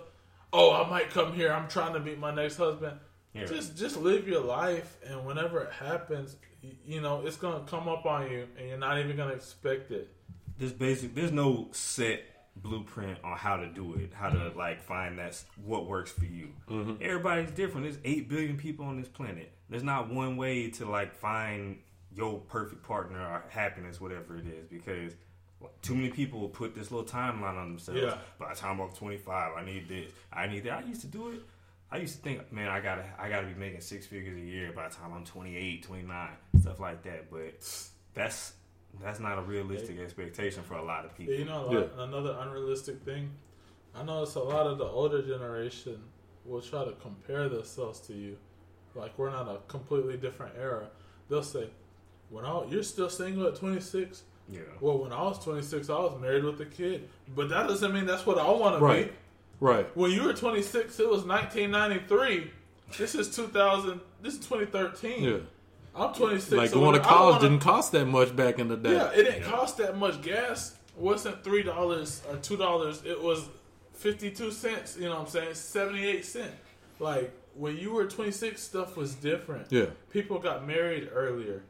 oh, I might come here. I'm trying to meet my next husband. Yeah. Just just live your life, and whenever it happens, you know it's gonna come up on you, and you're not even gonna expect it. There's basic there's no set blueprint on how to do it how to mm-hmm. like find that's what works for you. Mm-hmm. Everybody's different. There's 8 billion people on this planet. There's not one way to like find your perfect partner or happiness whatever it is because too many people will put this little timeline on themselves. Yeah. by the time i'm 25 i need this. I need that. I used to do it. I used to think, man, I gotta, I gotta be making six figures a year by the time I'm 28, 29, stuff like that. But that's that's not a realistic expectation for a lot of people. You know, like, another unrealistic thing. I notice a lot of the older generation will try to compare themselves to you, like we're not a completely different era. They'll say, "When I, you're still single at 26." Yeah. Well, when I was 26, I was married with a kid, but that doesn't mean that's what I want to Right. be. Right. When you were 26, it was 1993. This is 2000. This is 2013. Yeah. I'm 26. Like so going to college wanna- didn't cost that much back in the day. yeah, it didn't cost that much gas. It wasn't three dollars or two dollars. It was fifty two cents. You know what I'm saying? Seventy eight cent. Like when you were twenty six, stuff was different. Yeah. people got married earlier.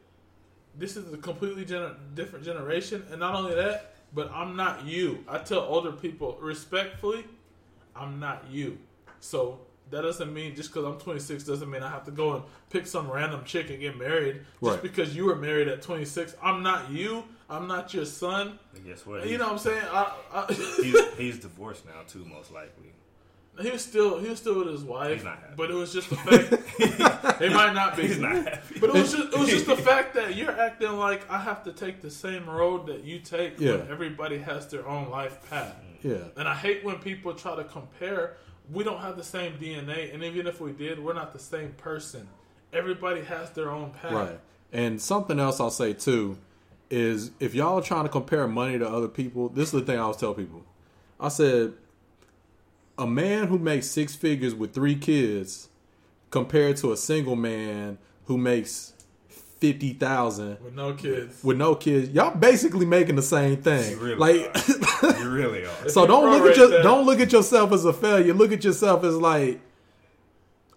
This is a completely gener- different generation, and not only that, but I'm not you. I tell older people respectfully, I'm not you. So that doesn't mean just because I'm 26 doesn't mean I have to go and pick some random chick and get married. Just Right. because you were married at 26, I'm not you. I'm not your son. And guess what? You know what I'm saying? I, I, (laughs) he's, he's divorced now too, most likely. he was still he was still with his wife, He's not happy. but it was just the fact (laughs) it might not be. He's not happy. But it was just it was just the (laughs) fact that you're acting like I have to take the same road that you take. Yeah. When everybody has their own life path. Yeah. And I hate when people try to compare. We don't have the same DNA, and even if we did, we're not the same person. Everybody has their own path. Right. And something else I'll say too is if y'all are trying to compare money to other people, this is the thing I always tell people. I said a man who makes six figures with three kids compared to a single man who makes fifty thousand With no kids. with no kids, y'all basically making the same thing. You really like You really (laughs) are. so you don't look at your that- don't look at yourself as a failure. Look at yourself as like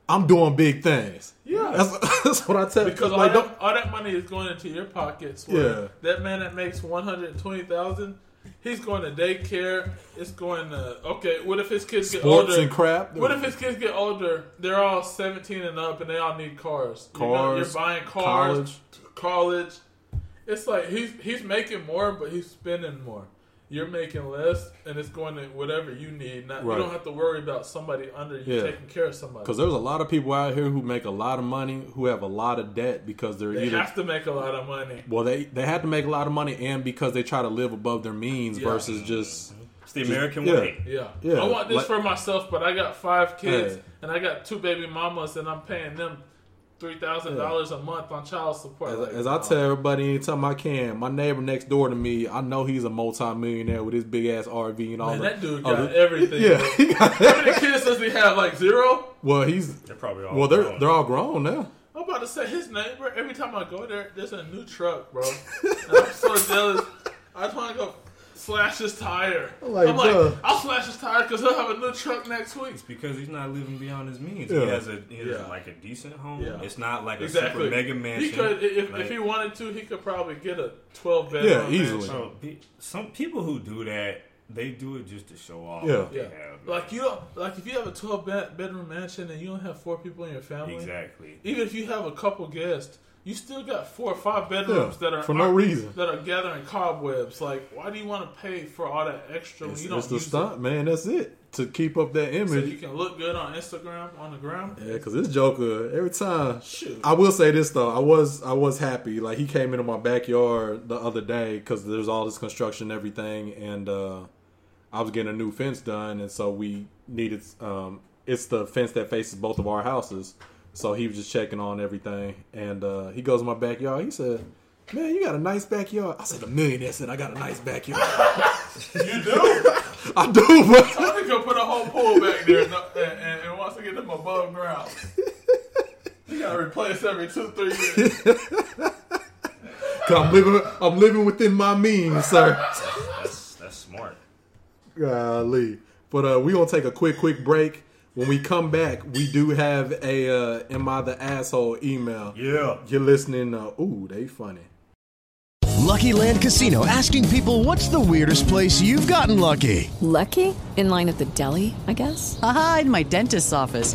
I'm doing big things. Yeah. That's, (laughs) that's what I tell you. Because all, like, don't, that, all that money is going into your pockets. Yeah. That man that makes one hundred twenty thousand, he's going to daycare. It's going to okay. What if his kids get Sports older? and crap. What if his kids get older? They're all seventeen and up, and they all need cars. You know, Cars, you're buying cars, college. college. It's like he's he's making more, but he's spending more. You're making less, and it's going to whatever you need. Not, Right. You don't have to worry about somebody under you Yeah. taking care of somebody. Because there's a lot of people out here who make a lot of money who have a lot of debt because they're they either have to make a lot of money. well they they have to make a lot of money and because they try to live above their means Yeah. versus just It's the just- American yeah. way. Yeah. Yeah, I want this like- for myself, but I got five kids Hey. and I got two baby mamas, and I'm paying them three thousand dollars a month on child support. As, Like, as I no. tell everybody anytime I can, my neighbor next door to me, I know he's a multimillionaire with his big ass RV and all Man, that. that dude oh, got the- everything. Yeah, (laughs) got How many kids does he have? Like zero? Well, he's They're probably all well, they're grown. they're all grown now. I'm about to say his neighbor. Every time I go there, there's a new truck, bro. (laughs) and I'm so jealous. I just want to go slash his tire. Like, I'm like, bruh. I'll slash his tire because he'll have a new truck next week. It's because he's not living beyond his means. Yeah. He has a he has Yeah. like a decent home. Yeah. It's not like a super mega mansion. He could, if, Like- if he wanted to, he could probably get a 12 bedroom. Yeah, easily. mansion. Oh, so, some people who do that, they do it just to show off. Yeah. Yeah, have. like you don't like if you have a 12 bed- bedroom mansion and you don't have four people in your family. Exactly. Even if you have a couple guests, you still got four or five bedrooms Yeah, that are for no reason. that are gathering cobwebs. Like, why do you want to pay for all that extra when It's, you don't it's the stunt, man. That's it to keep up that it? So image. you can look good on Instagram on the ground. Yeah, because this Joker every time. Shoot. I will say this though, I was I was happy. Like he came into my backyard the other day because there's all this construction and everything, and uh, I was getting a new fence done, and so we needed. Um, it's the fence that faces both of our houses, so he was just checking on everything, and uh, he goes in my backyard. He said. Man, you got a nice backyard. I said a millionaire said I got a nice backyard. (laughs) You do. (laughs) I do, but Tony could put a whole pool back there and, and, and wants to get them above ground. You gotta replace every two, three years. (laughs) 'cause I'm living I'm living within my means, sir. That's that's smart. Golly. But uh, we gonna take a quick, quick break. When we come back, we do have a uh, "Am I the asshole?" email. Yeah. You're listening. Uh, ooh, they funny. Lucky Land Casino asking people what's the weirdest place you've gotten lucky? Lucky? In line at the deli, I guess? Aha, in my dentist's office.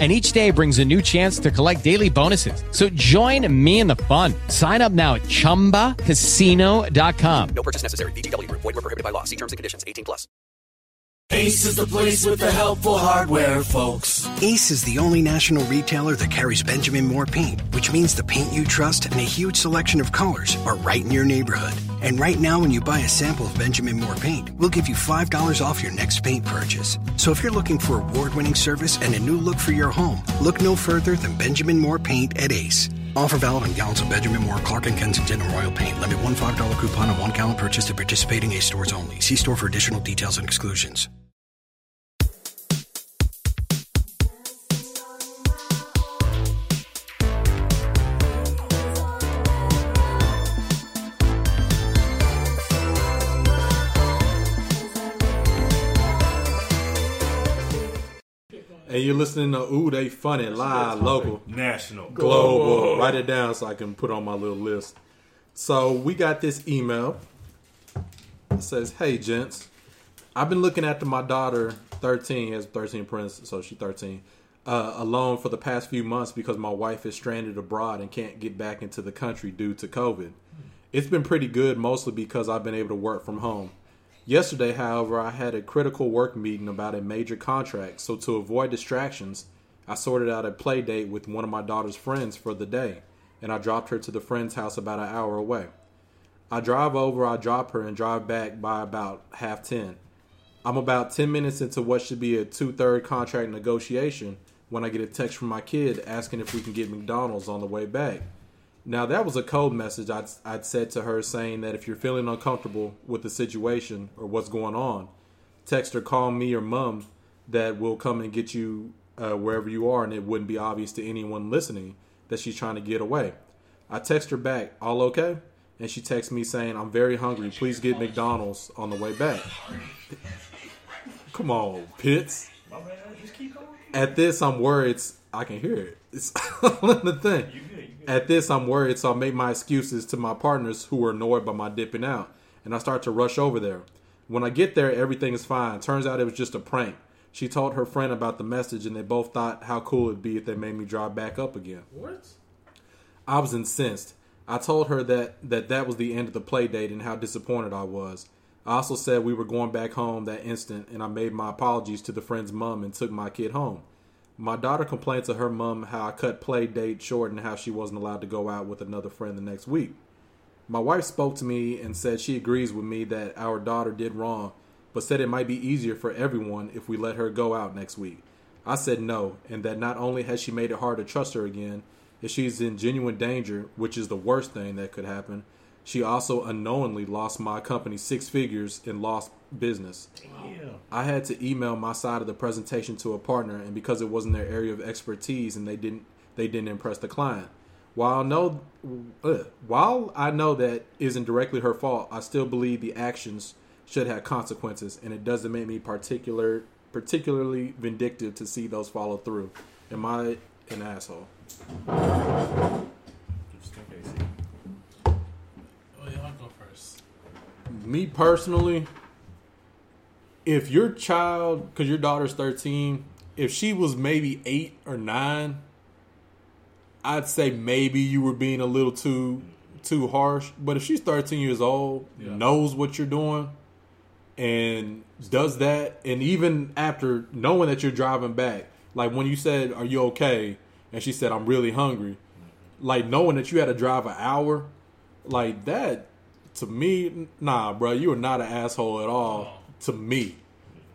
And each day brings a new chance to collect daily bonuses. So join me in the fun. Sign up now at ChumbaCasino.com. No purchase necessary. VGW Group. Void were prohibited by law. See terms and conditions. 18 plus. Ace is the place with the helpful hardware, folks. Ace is the only national retailer that carries Benjamin Moore paint, which means the paint you trust and a huge selection of colors are right in your neighborhood. And right now, when you buy a sample of Benjamin Moore paint, we'll give you $5 off your next paint purchase. So if you're looking for award winning service and a new look for your home, look no further than Benjamin Moore paint at Ace. Offer valid on gallons of Benjamin Moore, Clark and Kensington, and Royal Paint. Limit one $5 coupon on one gallon purchase at participating Ace stores only. See store for additional details and exclusions. And you're listening to Ooh, they funny live, local, National. global. Global. Write it down so I can put on my little list. So we got this email. It says, "Hey gents, I've been looking after my daughter, 13, has 13 prince, so she's 13, uh, alone for the past few months because my wife is stranded abroad and can't get back into the country due to COVID. It's been pretty good, mostly because I've been able to work from home. Yesterday, however, I had a critical work meeting about a major contract, so to avoid distractions, I sorted out a play date with one of my daughter's friends for the day, and I dropped her to the friend's house about an hour away. I drive over, I drop her, and drive back by about half 10. I'm about 10 minutes into what should be a two third contract negotiation when I get a text from my kid asking if we can get McDonald's on the way back. Now, that was a code message I'd, I'd said to her saying that if you're feeling uncomfortable with the situation or what's going on, text or call me or mum that will come and get you uh, wherever you are, and it wouldn't be obvious to anyone listening that she's trying to get away. I text her back, all okay? And she texts me saying, I'm very hungry. Please get McDonald's on the way back. Come on, Pitts. At this, I'm worried. I can hear it. It's (laughs) the thing. At this, I'm worried, so I make my excuses to my partners who were annoyed by my dipping out, and I start to rush over there. When I get there, everything is fine. Turns out it was just a prank. She told her friend about the message, and they both thought how cool it'd be if they made me drive back up again. What? I was incensed. I told her that, that that was the end of the play date and how disappointed I was. I also said we were going back home that instant, and I made my apologies to the friend's mom and took my kid home. My daughter complained to her mom how I cut play date short and how she wasn't allowed to go out with another friend the next week. My wife spoke to me and said she agrees with me that our daughter did wrong, but said it might be easier for everyone if we let her go out next week. I said no, and that not only has she made it hard to trust her again, if she's in genuine danger, which is the worst thing that could happen, she also unknowingly lost my company six figures in lost business. I had to email my side of the presentation to a partner, and because it wasn't their area of expertise, and they didn't they didn't impress the client. While I know, uh, while I know that isn't directly her fault, I still believe the actions should have consequences, and it doesn't make me particular particularly vindictive to see those follow through. Am I an asshole? Oh yeah, I'll go first. Me personally, if your child, because your daughter's 13, if she was maybe eight or nine, I'd say maybe you were being a little too too harsh. But if she's 13 years old, knows what you're doing, and does that, and even after knowing that you're driving back, like when you said, "Are you okay?" and she said, "I'm really hungry," like knowing that you had to drive an hour, like that to me, nah, bro, you are not an asshole at all. To me,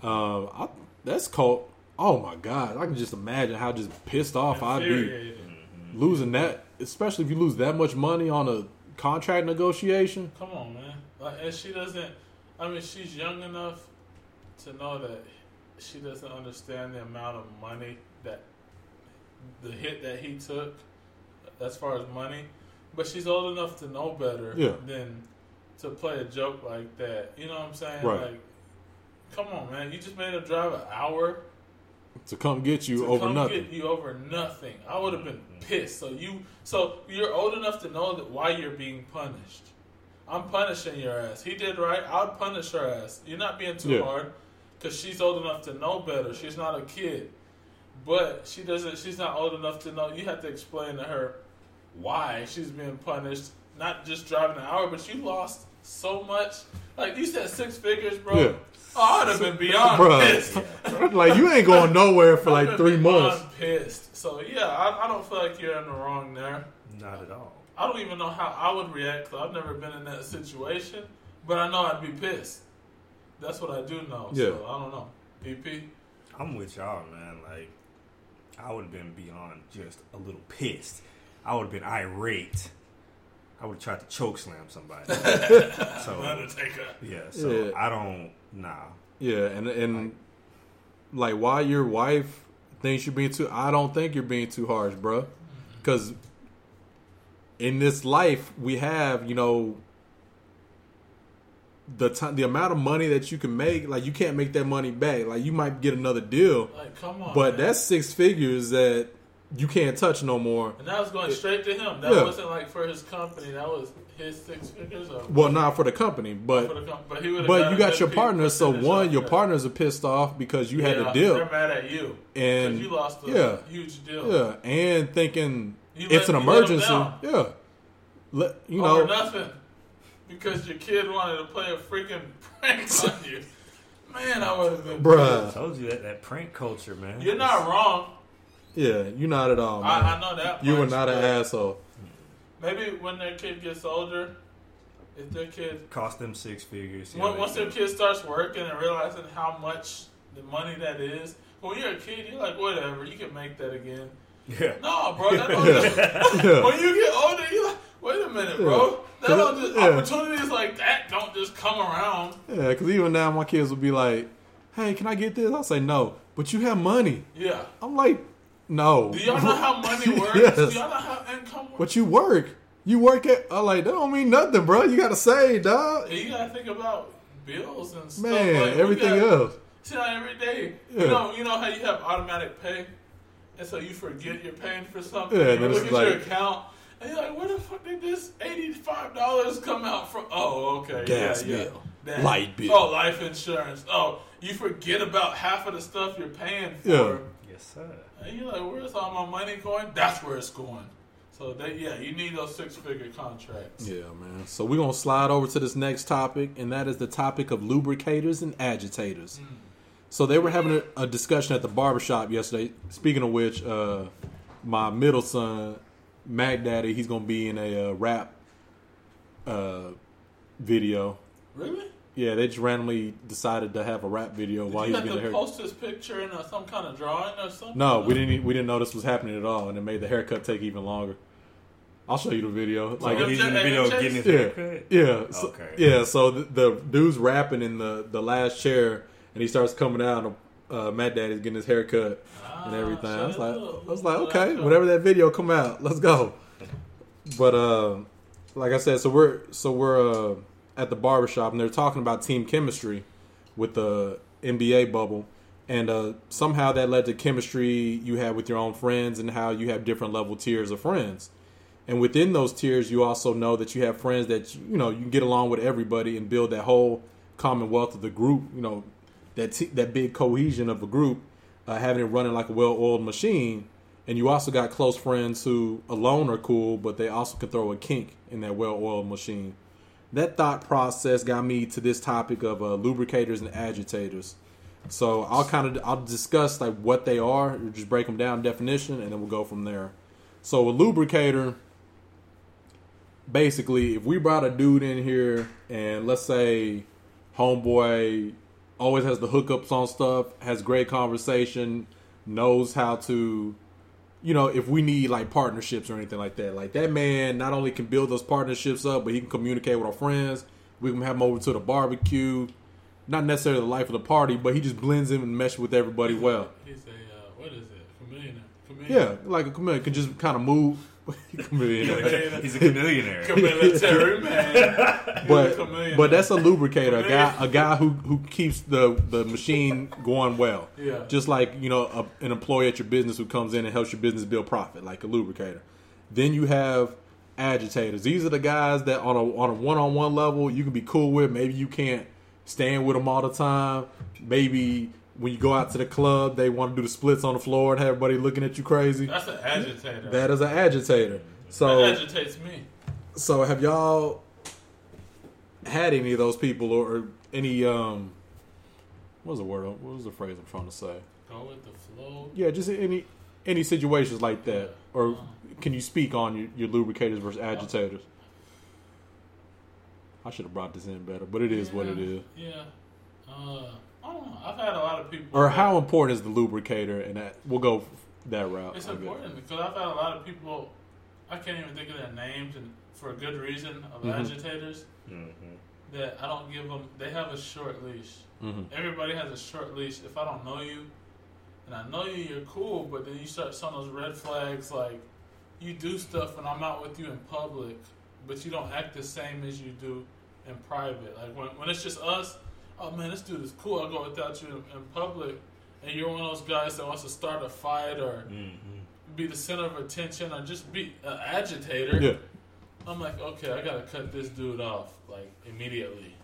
um, I, that's called. Oh my god, I can just imagine how just pissed off I'd be losing that, especially if you lose that much money on a contract negotiation. Come on, man. Like, and she doesn't. I mean, she's young enough to know that she doesn't understand the amount of money that the hit that he took, as far as money. But she's old enough to know better Yeah. than to play a joke like that. You know what I'm saying? Right. Like, come on, man. You just made her drive an hour To come get you to over come nothing. get you over nothing. I would have been pissed. So you, so you're old enough to know that why you're being punished. I'm punishing your ass. He did right. I'll punish her ass. You're not being too Yeah. hard because she's old enough to know better. She's not a kid, but she doesn't. She's not old enough to know. You have to explain to her why she's being punished. Not just driving an hour, but you lost so much. Like you said, six figures, bro. Yeah. Oh, I'd have been beyond Bruh. pissed. (laughs) like you ain't going nowhere for like three be months. beyond Pissed. So yeah, I, I don't feel like you're in the wrong there. Not at all. I don't even know how I would react. i I've never been in that situation, but I know I'd be pissed. That's what I do know. Yeah. So I don't know. EP. I'm with y'all, man. Like, I would have been beyond just a little pissed. I would have been irate. I would have tried to choke slam somebody. (laughs) so, Undertaker. yeah. So Yeah. I don't. Nah. Yeah, and and like why your wife thinks you're being too. I don't think you're being too harsh, bro. Because mm-hmm. in this life we have, you know, the time, the amount of money that you can make, like you can't make that money back. Like you might get another deal, Like, come on. but man. that's six figures that you can't touch no more. And that was going straight to him. That Yeah. wasn't like for his company. That was his six figures. Or Well, not for the company, but For the com- but he would've but you got your pe- partners. So one, your that. partners are pissed off because you had a deal. They're mad at you, and you lost a yeah, huge deal. Yeah, and thinking You it's an you let 'em emergency. down. Yeah, Let, you Over know, nothing. Because your kid wanted to play a freaking prank (laughs) on you. Man, I would have been Bruh. pissed. told you that that prank culture, man. You're not wrong. Yeah, you're not at all. I- Man. I know that you were not an asshole. Maybe when their kid gets older, if their kid Cost them six figures. Once once their kid starts working and realizing how much the money that is, when you're a kid, you're like, whatever, you can make that again. Yeah. (laughs) No, bro. That don't Yeah. just, (laughs) When you get older, you like, wait a minute, bro. That don't just, Yeah. Opportunities like that don't just come around. Yeah, because even now my kids will be like, "Hey, can I get this?" I'll say no, but you have money. Yeah. I'm like, no. Do y'all know how money (laughs) works? Yes. Do y'all know how income works? But you work. You work at. I'm like, that don't mean nothing, bro. You gotta save, dog. You gotta think about bills and stuff. Man, like, everything got- else. See how every day, Yeah. you know, you know how you have automatic pay, and so you forget you're paying for something. Yeah, you look at your account, and you're like, "Where the fuck did this eighty-five dollars come out from?" Oh, okay, Gas yeah, yeah. bill. That- Light bill. Oh, life insurance. Oh, you forget about half of the stuff you're paying for. Yeah. Yes, sir. And you're like, "Where's all my money going?" That's where it's going. So they, yeah, you need those six-figure contracts. Yeah, man. So we're gonna slide over to this next topic, and that is the topic of lubricators and agitators. So they were having a, a discussion at the barbershop yesterday. Speaking of which, uh, my middle son, Mac Daddy, he's gonna be in a uh, rap uh, video. Really? Yeah, they just randomly decided to have a rap video while you he's getting a haircut. post his picture in a, some kind of drawing or something? No, we didn't. e, We didn't know this was happening at all, and it made the haircut take even longer. I'll show you the video. So he's in the video getting his yeah, haircut? Yeah. So, Okay. Yeah. So the, the dude's rapping in the the last chair, and he starts coming out. And, uh, Mac Daddy's getting his haircut and everything. I was like, I was like, okay, whenever that video come out, let's go. But uh, like I said, so we're so we're uh, at the barbershop, and they're talking about team chemistry with the NBA bubble. And uh, somehow that led to chemistry you have with your own friends and how you have different level tiers of friends. And within those tiers, you also know that you have friends that you know you can get along with everybody and build that whole commonwealth of the group. You know that t- that big cohesion of a group, uh, having it running like a well-oiled machine. And you also got close friends who alone are cool, but they also can throw a kink in that well-oiled machine. That thought process got me to this topic of uh, lubricators and agitators. So I'll kind of I'll discuss like what they are, just break them down definition, and then we'll go from there. So a lubricator, basically, if we brought a dude in here, and let's say homeboy always has the hookups on stuff, has great conversation, knows how to, you know, if we need like partnerships or anything like that, like that man not only can build those partnerships up, but he can communicate with our friends. We can have him over to the barbecue. Not necessarily the life of the party, but he just blends in and meshes with everybody well. He's a, uh, what is it? Chameleon. Yeah, like a chameleon can just kind of move. (laughs) chameleon. He's a Chamillionaire. Chameleon man. He's a but chameleon. but that's a lubricator, a guy a guy who who keeps the the machine going well. Yeah. Just like you know a, an employee at your business who comes in and helps your business build profit, like a lubricator. Then you have agitators. These are the guys that on a on a one on one level you can be cool with. Maybe you can't stand with them all the time. Maybe when you go out to the club, they want to do the splits on the floor and have everybody looking at you crazy. That's an agitator. That is an agitator. So that agitates me. so have y'all had any of those people or, any um what was the word what was the phrase I'm trying to say? Go with the flow. Yeah, just any any situations like that. Or can you speak on your, your lubricators versus agitators? I should have brought this in better, but it is what it is. Yeah. Uh, I don't know. I've had a lot of people. Or how important is the lubricator and that we'll go that route. It's important because I've had a lot of people. I can't even think of their names, and for a good reason of Mhm. agitators that I don't give them. They have a short leash. Mhm. Everybody has a short leash. If I don't know you, and I know you, you're cool, but then you start some of those red flags like you do stuff when I'm out with you in public, but you don't act the same as you do in private. Like when, when it's just us, oh man, this dude is cool. I'll go without you in, in public, and you're one of those guys that wants to start a fight or mm-hmm. be the center of attention or just be an agitator. Yeah. I'm like, okay, I gotta cut this dude off like immediately,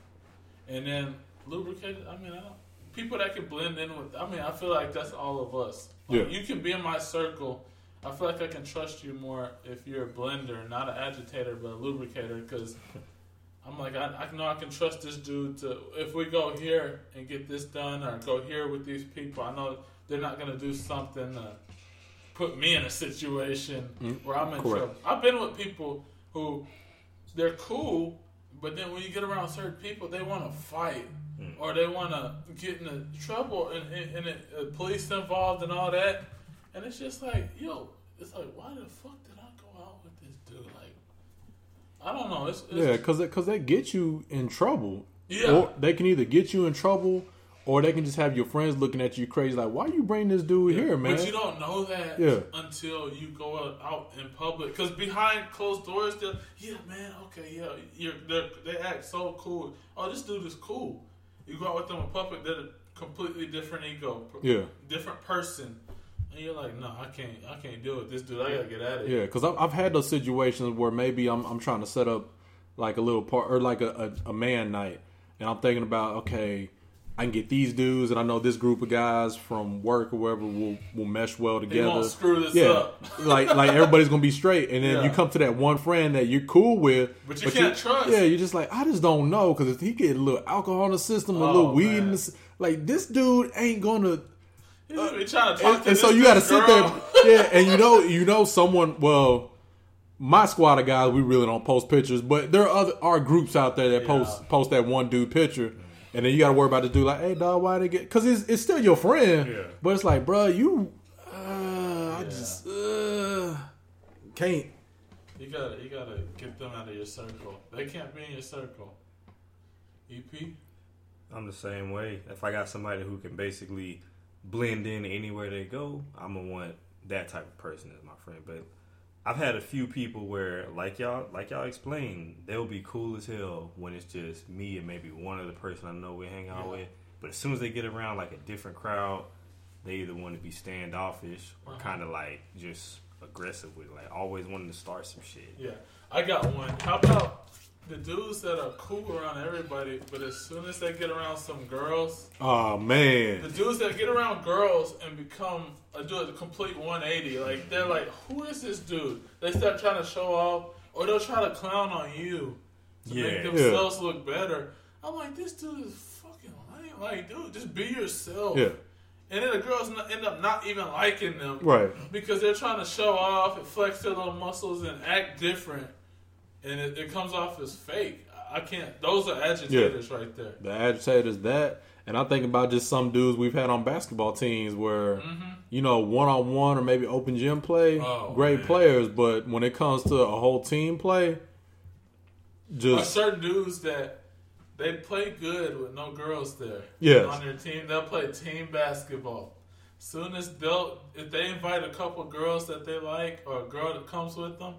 and then lubricated. I mean, I don't, people that can blend in with. I mean, I feel like that's all of us. Like, Yeah. You can be in my circle. I feel like I can trust you more if you're a blender, not an agitator, but a lubricator. Because I'm like, I, I know I can trust this dude to. If we go here and get this done, or go here with these people, I know they're not gonna do something to put me in a situation Mm, where I'm in correct. trouble. I've been with people who they're cool, but then when you get around certain people, they want to fight or they want to get into trouble and, and, and it, uh, police involved and all that. And it's just like, yo, it's like, why the fuck did I go out with this dude? Like, I don't know. It's, it's Yeah, because because they get you in trouble. Yeah. Or they can either get you in trouble, Or they can just have your friends looking at you crazy, like, "Why you bring this dude here, man?" But you don't know that Yeah. until you go out- in public. Because behind closed doors, they're yeah, man, okay, yeah, you're, they're, they act so cool. Oh, this dude is cool. You go out with them in public, they're a completely different ego, Yeah. different person, and you're like, no, I can't, I can't deal with this dude. I gotta get out of here. Yeah, because I've, I've had those situations where maybe I'm I'm trying to set up like a little part or like a, a, a man night, and I'm thinking about okay, I can get these dudes, and I know this group of guys from work or wherever will will mesh well together. screw this yeah, up. (laughs) like like everybody's gonna be straight, and then Yeah. you come to that one friend that you're cool with, But you can't trust. Yeah, you're just like I just don't know because if he get a little alcohol in the system, a Oh, little weed, in the, like this dude ain't gonna. You be trying to talk And, to and so you got to girl. sit there, yeah. And you know, you know, someone. Well, my squad of guys, we really don't post pictures, but there are other are groups out there that post post that one dude picture, and then you got to worry about the dude like, hey dog, why they get? Because it's it's still your friend, Yeah. but it's like, bro, you, uh, I just uh, can't. You gotta, you gotta get them out of your circle. They can't be in your circle. E EP. I'm the same way. If I got somebody who can basically blend in anywhere they go, I'm gonna want that type of person as my friend. But I've had a few people where, like y'all, like y'all explained, they'll be cool as hell when it's just me and maybe one other person I know we hang out Yeah. with. But as soon as they get around like a different crowd, they either want to be standoffish or Uh-huh. kind of like just aggressive with, like always wanting to start some shit. Yeah, I got one. How about the dudes that are cool around everybody, but as soon as they get around some girls, Oh man, the dudes that get around girls and become a do a complete 180, like they're like, who is this dude? They start trying to show off, or they'll try to clown on you to Yeah. make themselves look better. I'm like, this dude is fucking lame. Like, dude, just be yourself. Yeah. And then the girls end up not even liking them, Right. Because they're trying to show off and flex their little muscles and act different, and it, it comes off as fake. I can't. Those are agitators right there. The agitators that, and I think about just some dudes we've had on basketball teams where, you know, one on one or maybe open gym play, Mm-hmm. Oh, great man. players, but when it comes to a whole team play, just certain dudes that they play good with no girls there. Yes. On their team, they'll play team basketball. Soon as they'll, if they invite a couple girls that they like or a girl that comes with them,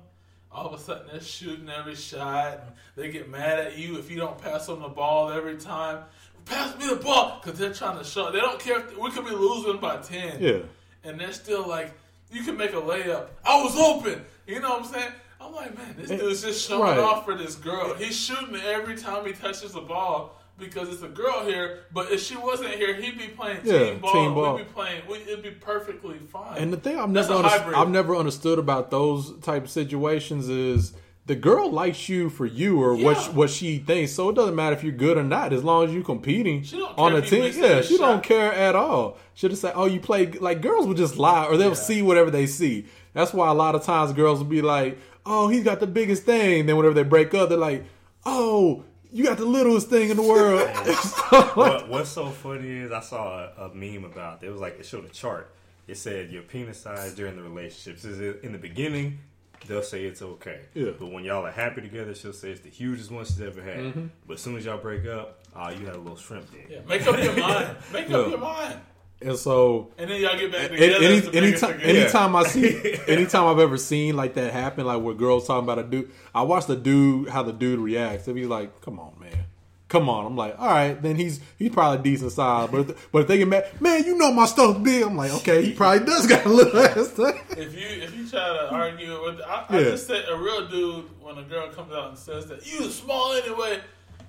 all of a sudden they're shooting every shot. And they get mad at you if you don't pass them the ball every time. Pass me the ball because they're trying to show. They don't care if we could be losing by ten. Yeah. And they're still like, you can make a layup. I was open. You know what I'm saying? I'm like, man, this dude's just showing right. off for this girl. He's shooting every time he touches the ball because it's a girl here. But if she wasn't here, he'd be playing team Yeah, ball. team ball. We'd be playing. We, it'd be perfectly fine. And the thing I've never under- I've never understood about those type of situations is the girl likes you for you or what she, what she thinks. So it doesn't matter if you're good or not, as long as you're competing on the team. Yeah, she don't care at all. She'll just say, "Oh, you play." Like girls will just lie or they'll see whatever they see. That's why a lot of times girls will be like, "Oh, he's got the biggest thing." Then whenever they break up, they're like, "Oh." You got the littlest thing in the world. (laughs) what, what's so funny is I saw a, a meme about it was like it showed a chart. It said your penis size during the relationships is it in the beginning. They'll say it's okay, Yeah. but when y'all are happy together, she'll say it's the hugest one she's ever had. Mhm. But as soon as y'all break up, ah, you had a little shrimp there. Yeah, make up your mind. Make Yeah. up your mind. And so, And then y'all get back together. any, biggest anytime, I see, anytime I've (laughs) ever seen like that happen, like where girls talking about a dude, I watch the dude how the dude reacts. If he's like, "Come on, man, come on," I'm like, "All right," then he's he's probably decent size. But if, but if they get mad, man, you know my stuff big. I'm like, okay, he probably does got a little ass. If you if you try to argue with, I, I Yeah. just say a real dude when a girl comes out and says that you small anyway,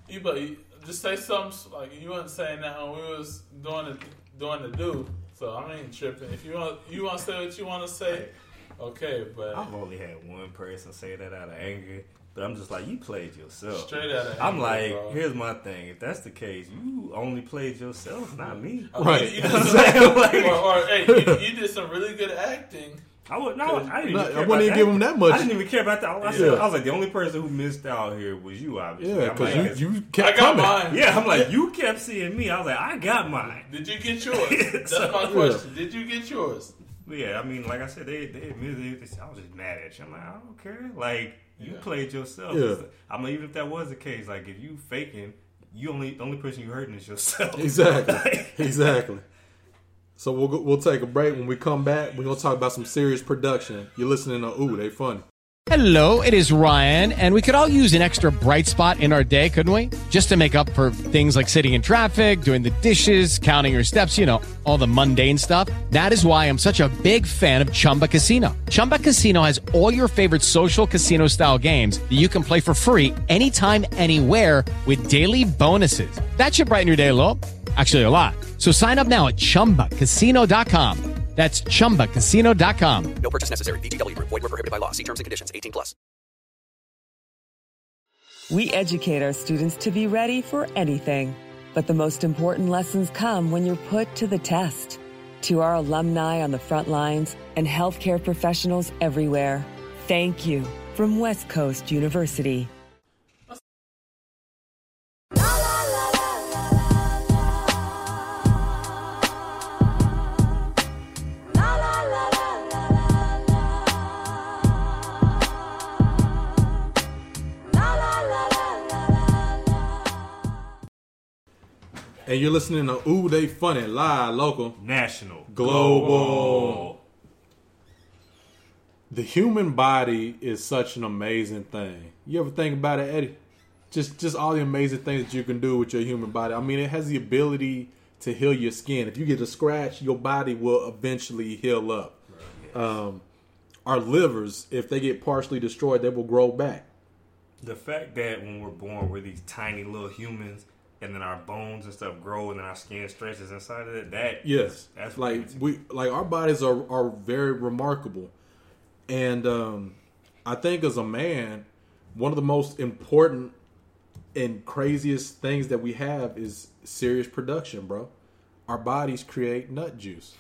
you but you just say something like you wasn't saying that when we was doing the doing the do. So I ain't tripping. If you want you want to say what you want to say, okay. But I've only had one person say that out of anger, but I'm just like, you played yourself. Straight out of I'm like, bro. here's my thing. If that's the case, you only played yourself, not me. I mean, You, you some, (laughs) Like- (laughs) or, or hey, you, you did some really good acting. I would no, I didn't No, even I wouldn't about even give him that much. I didn't even care about that. I, said, Yeah. I was like, the only person who missed out here was you, obviously. Yeah, I'm 'cause like, you- you kept I got coming. mine. Yeah, I'm like, you kept seeing me. I was like, I got mine. Did you get yours? (laughs) That's So- my question. Did you get yours? But yeah, I mean, like I said, they they admitted it. They said, I was just mad at you. I'm like, I don't care. Like you Yeah. played yourself. Yeah. I mean, even if that was the case, like if you faking, you only the only person you hurting is yourself. Exactly. (laughs) exactly. So we'll go, we'll take a break. When we come back, we're gonna talk about some serious production. You're listening to Ooh, they funny. Hello, it is Ryan, and we could all use an extra bright spot in our day, couldn't we? Just to make up for things like sitting in traffic, doing the dishes, counting your steps, you know, all the mundane stuff. That is why I'm such a big fan of Chumba Casino. Chumba Casino has all your favorite social casino style games that you can play for free anytime, anywhere with daily bonuses. That should brighten your day a little. Actually, a lot. So sign up now at chumbacasino.com. That's chumbacasino.com. No purchase necessary. VGW Group. Void were prohibited by law. See terms and conditions. 18 plus. We educate our students to be ready for anything. But the most important lessons come when you're put to the test. To our alumni on the front lines and healthcare professionals everywhere, thank you from West Coast University. And you're listening to Ooh, they funny live, local, national, global. The human body is such an amazing thing. You ever think about it, Eddie? Just just all the amazing things that you can do with your human body. I mean, it has the ability to heal your skin. If you get a scratch, your body will eventually heal up. Um, our livers, if they get partially destroyed, they will grow back. The fact that when we're born, we're these tiny little humans, and then our bones and stuff grow, and then our skin stretches inside of it. That Yes, that's like we like our bodies are are very remarkable, and um, I think as a man, one of the most important and craziest things that we have is serious production, bro. Our bodies create nut juice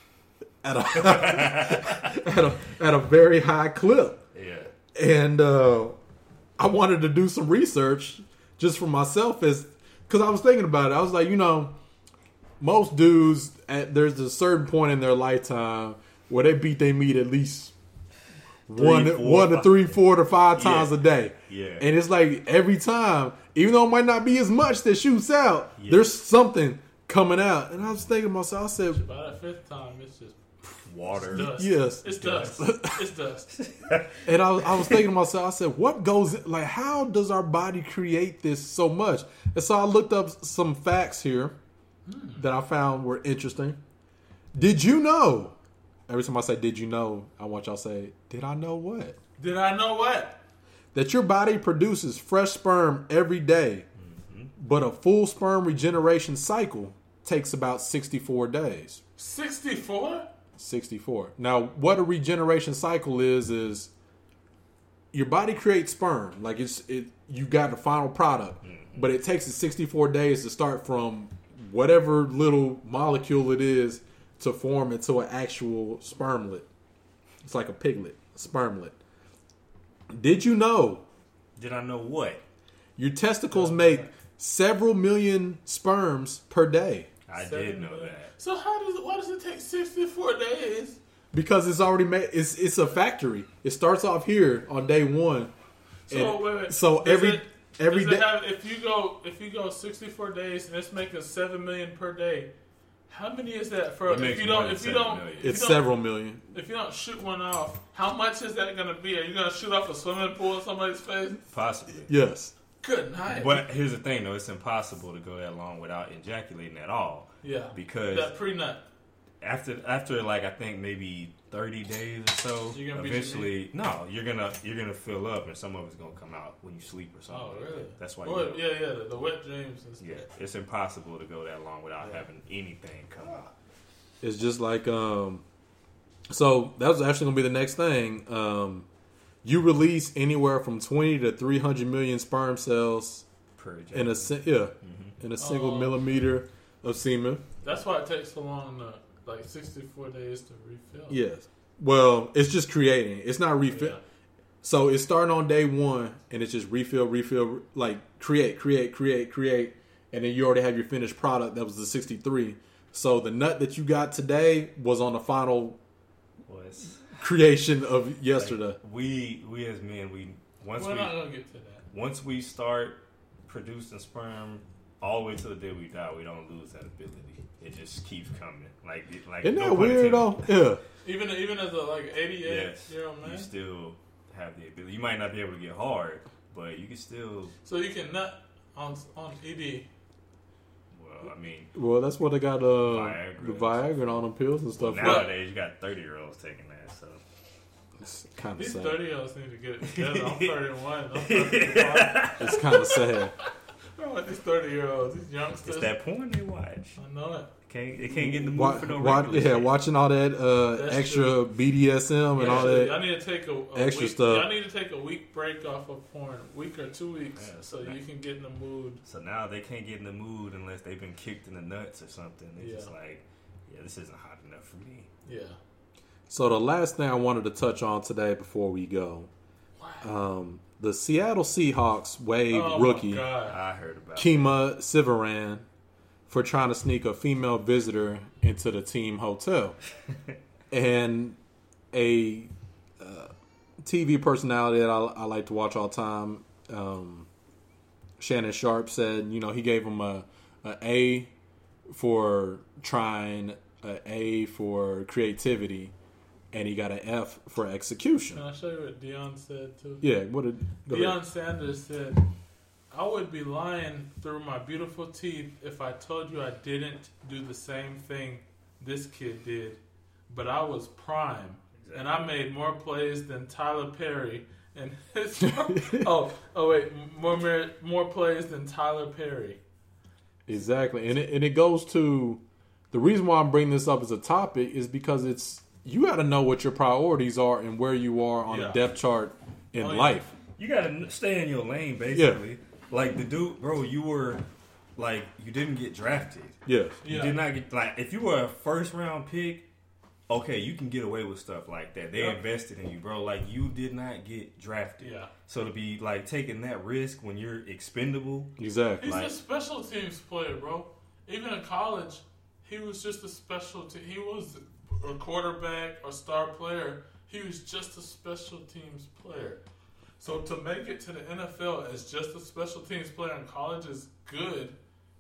at a (laughs) at a at a very high clip. Yeah. And uh, I wanted to do some research just for myself as because I was thinking about it. I was like, you know, most dudes at there's a certain point in their lifetime where they beat their meat at least Three, one four, one to three, four to five Yeah. times a day. Yeah. And it's like every time, even though it might not be as much that shoots out, there's something coming out. And I was thinking to myself, I said, By that fifth time, it's just water. It's dust. Yes. it's dust. it's dust. (laughs) and I, I was thinking to myself, I said, what goes like how does our body create this so much? And so I looked up some facts here hmm. that I found were interesting. Did you know? Every time I say did you know, I want y'all to say, did I know what? Did I know what? That your body produces fresh sperm every day, mm-hmm. but a full sperm regeneration cycle takes about 64 days. 64? 64. Now, what a regeneration cycle is is your body creates sperm, like it's it you got the final product, mm-hmm. but it takes it 64 days to start from whatever little molecule it is to form into an actual spermlet. It's like a piglet, a spermlet. Did you know Did I know what? your testicles make several million sperms per day? I did know that. So how does it, why does it take 64 days? because it's already made. It's it's a factory. It starts off here on day one. So And wait, wait. so Does every it- every does it day. have- if you go if you go 64 days and it's making 7 million per day, how many is that for It if makes you don't if you don't million. It's you don't- several million. If you don't shoot one off, how much is that going to be? Are you going to shoot off a swimming pool in somebody's face? Possibly. Yes. Good night. But here's the thing, though: it's impossible to go that long without ejaculating at all. Yeah. Because that pre nut. after after like I think maybe thirty days or so, You're gonna beat your eventually no, you're gonna you're gonna fill up, and some of it's gonna come out when you sleep or something. Oh, like really? that. That's why. Well, you yeah, yeah, the, the wet dreams and yeah, it's impossible to go that long without having anything come out. It's just like um. So that was actually gonna be the next thing. Um, you release anywhere from twenty to three hundred million sperm cells Per in a si- yeah in a single Oh. millimeter of semen. That's why it takes so long, to, like 64 days to refill. Yes. Well, it's just creating. It's not refill. So it's starting on day one, and it's just refill, refill, like create, create, create, create, and then you already have your finished product. That was the sixty-three. So the nut that you got today was on the final Was creation of yesterday. we we as men we once We're we not gonna get to that. once we start producing sperm all the way to the day we die, we don't lose that ability. It just keeps coming. Like, it- like Isn't that pun weird though? Yeah. Even even as a like 88 Yes, year old man. you still have the ability. You might not be able to get hard, but you can still. So you can nut on on E ED. Well, I mean, Well, that's what they got. Uh, Viagra the Viagra and all them pills and stuff. nowadays you got thirty year olds taking that. So it's kind of sad. These 30 year olds need to get it together. I'm 31. I'm 35. (laughs) It's kind of sad. Bro, what these 30 year olds, these youngsters. it's that porn they watch. I know it. Can't they can't get in the mood Wa- for no wa- regular yeah, shit. watching all that uh, That's extra true. BDSM and all that I need to take a, a extra week, stuff. I need to take a week break off of porn, week or two weeks, so you can get in the mood. So now they can't get in the mood unless they've been kicked in the nuts or something. They're just like, yeah, this isn't hot enough for me. Yeah. So the last thing I wanted to touch on today before we go, um, the Seattle Seahawks waived Oh, rookie God. I heard about Kemah Siverand for trying to sneak a female visitor into the team hotel, (laughs) and a uh, TV personality that I, I like to watch all the time, um, Shannon Sharpe said, you know, he gave him a, a A for trying, a A for creativity, and he got an F for execution. Can I show you what Deion said too? Yeah, what did go Deion. Sanders said, I would be lying through my beautiful teeth if I told you I didn't do the same thing this kid did. But I was prime. And I made more plays than Tyler Perry. And his, (laughs) (laughs) oh, oh wait, more more plays than Tyler Perry. Exactly, and it, and it goes to the reason why I'm bringing this up as a topic is because it's you got to know what your priorities are and where you are on Yeah. a depth chart in Oh, yeah. life. You gotta stay in your lane, basically. Yeah. Like the dude, bro, you were like you didn't get drafted. Yes. you Yeah. did not get like if you were a first round pick. Okay, you can get away with stuff like that. They Yeah. invested in you, bro. Like you did not get drafted. Yeah. So to be like taking that risk when you're expendable, exactly. He's Like, a special teams player, bro. Even in college, he was just a special team. He was a quarterback or star player. He was just a special teams player. So to make it to the NFL as just a special teams player in college is good,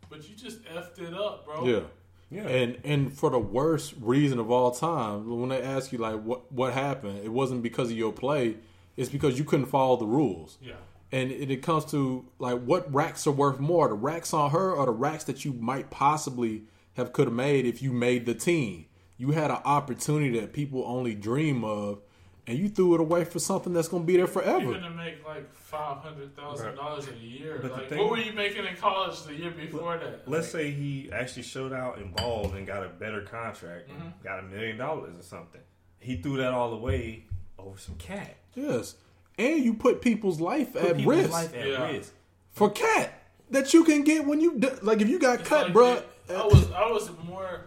but you just effed it up, bro. Yeah. Yeah. And and for the worst reason of all time, when they ask you like what what happened, it wasn't because of your play, it's because you couldn't follow the rules. Yeah. And it, it comes to like what racks are worth more, the racks on her or the racks that you might possibly have could have made if you made the team. You had an opportunity that people only dream of, and you threw it away for something that's going to be there forever. You're gonna make like five hundred thousand dollars a year. But like, thing- what were you making in college the year before that? let's say he actually showed out and balled and got a better contract, and Mhm. got a million dollars or something. He threw that all away over some cat. Yes. And you put people's life Put at people's risk. life at Yeah. risk. For cat that you can get when you like if you got cut, like bruh. I was I was more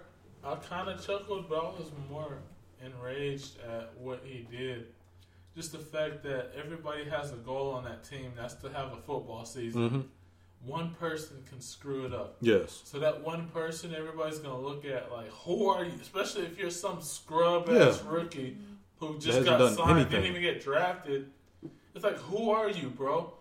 I kind of chuckled, but I was more enraged at what he did. Just the fact that everybody has a goal on that team. That's to have a football season. Mhm. One person can screw it up. Yes. So that one person, everybody's gonna look at like, who are you? Especially if you're some scrub Yeah. ass rookie who just got signed, anything. didn't even get drafted. It's like, who are you, bro?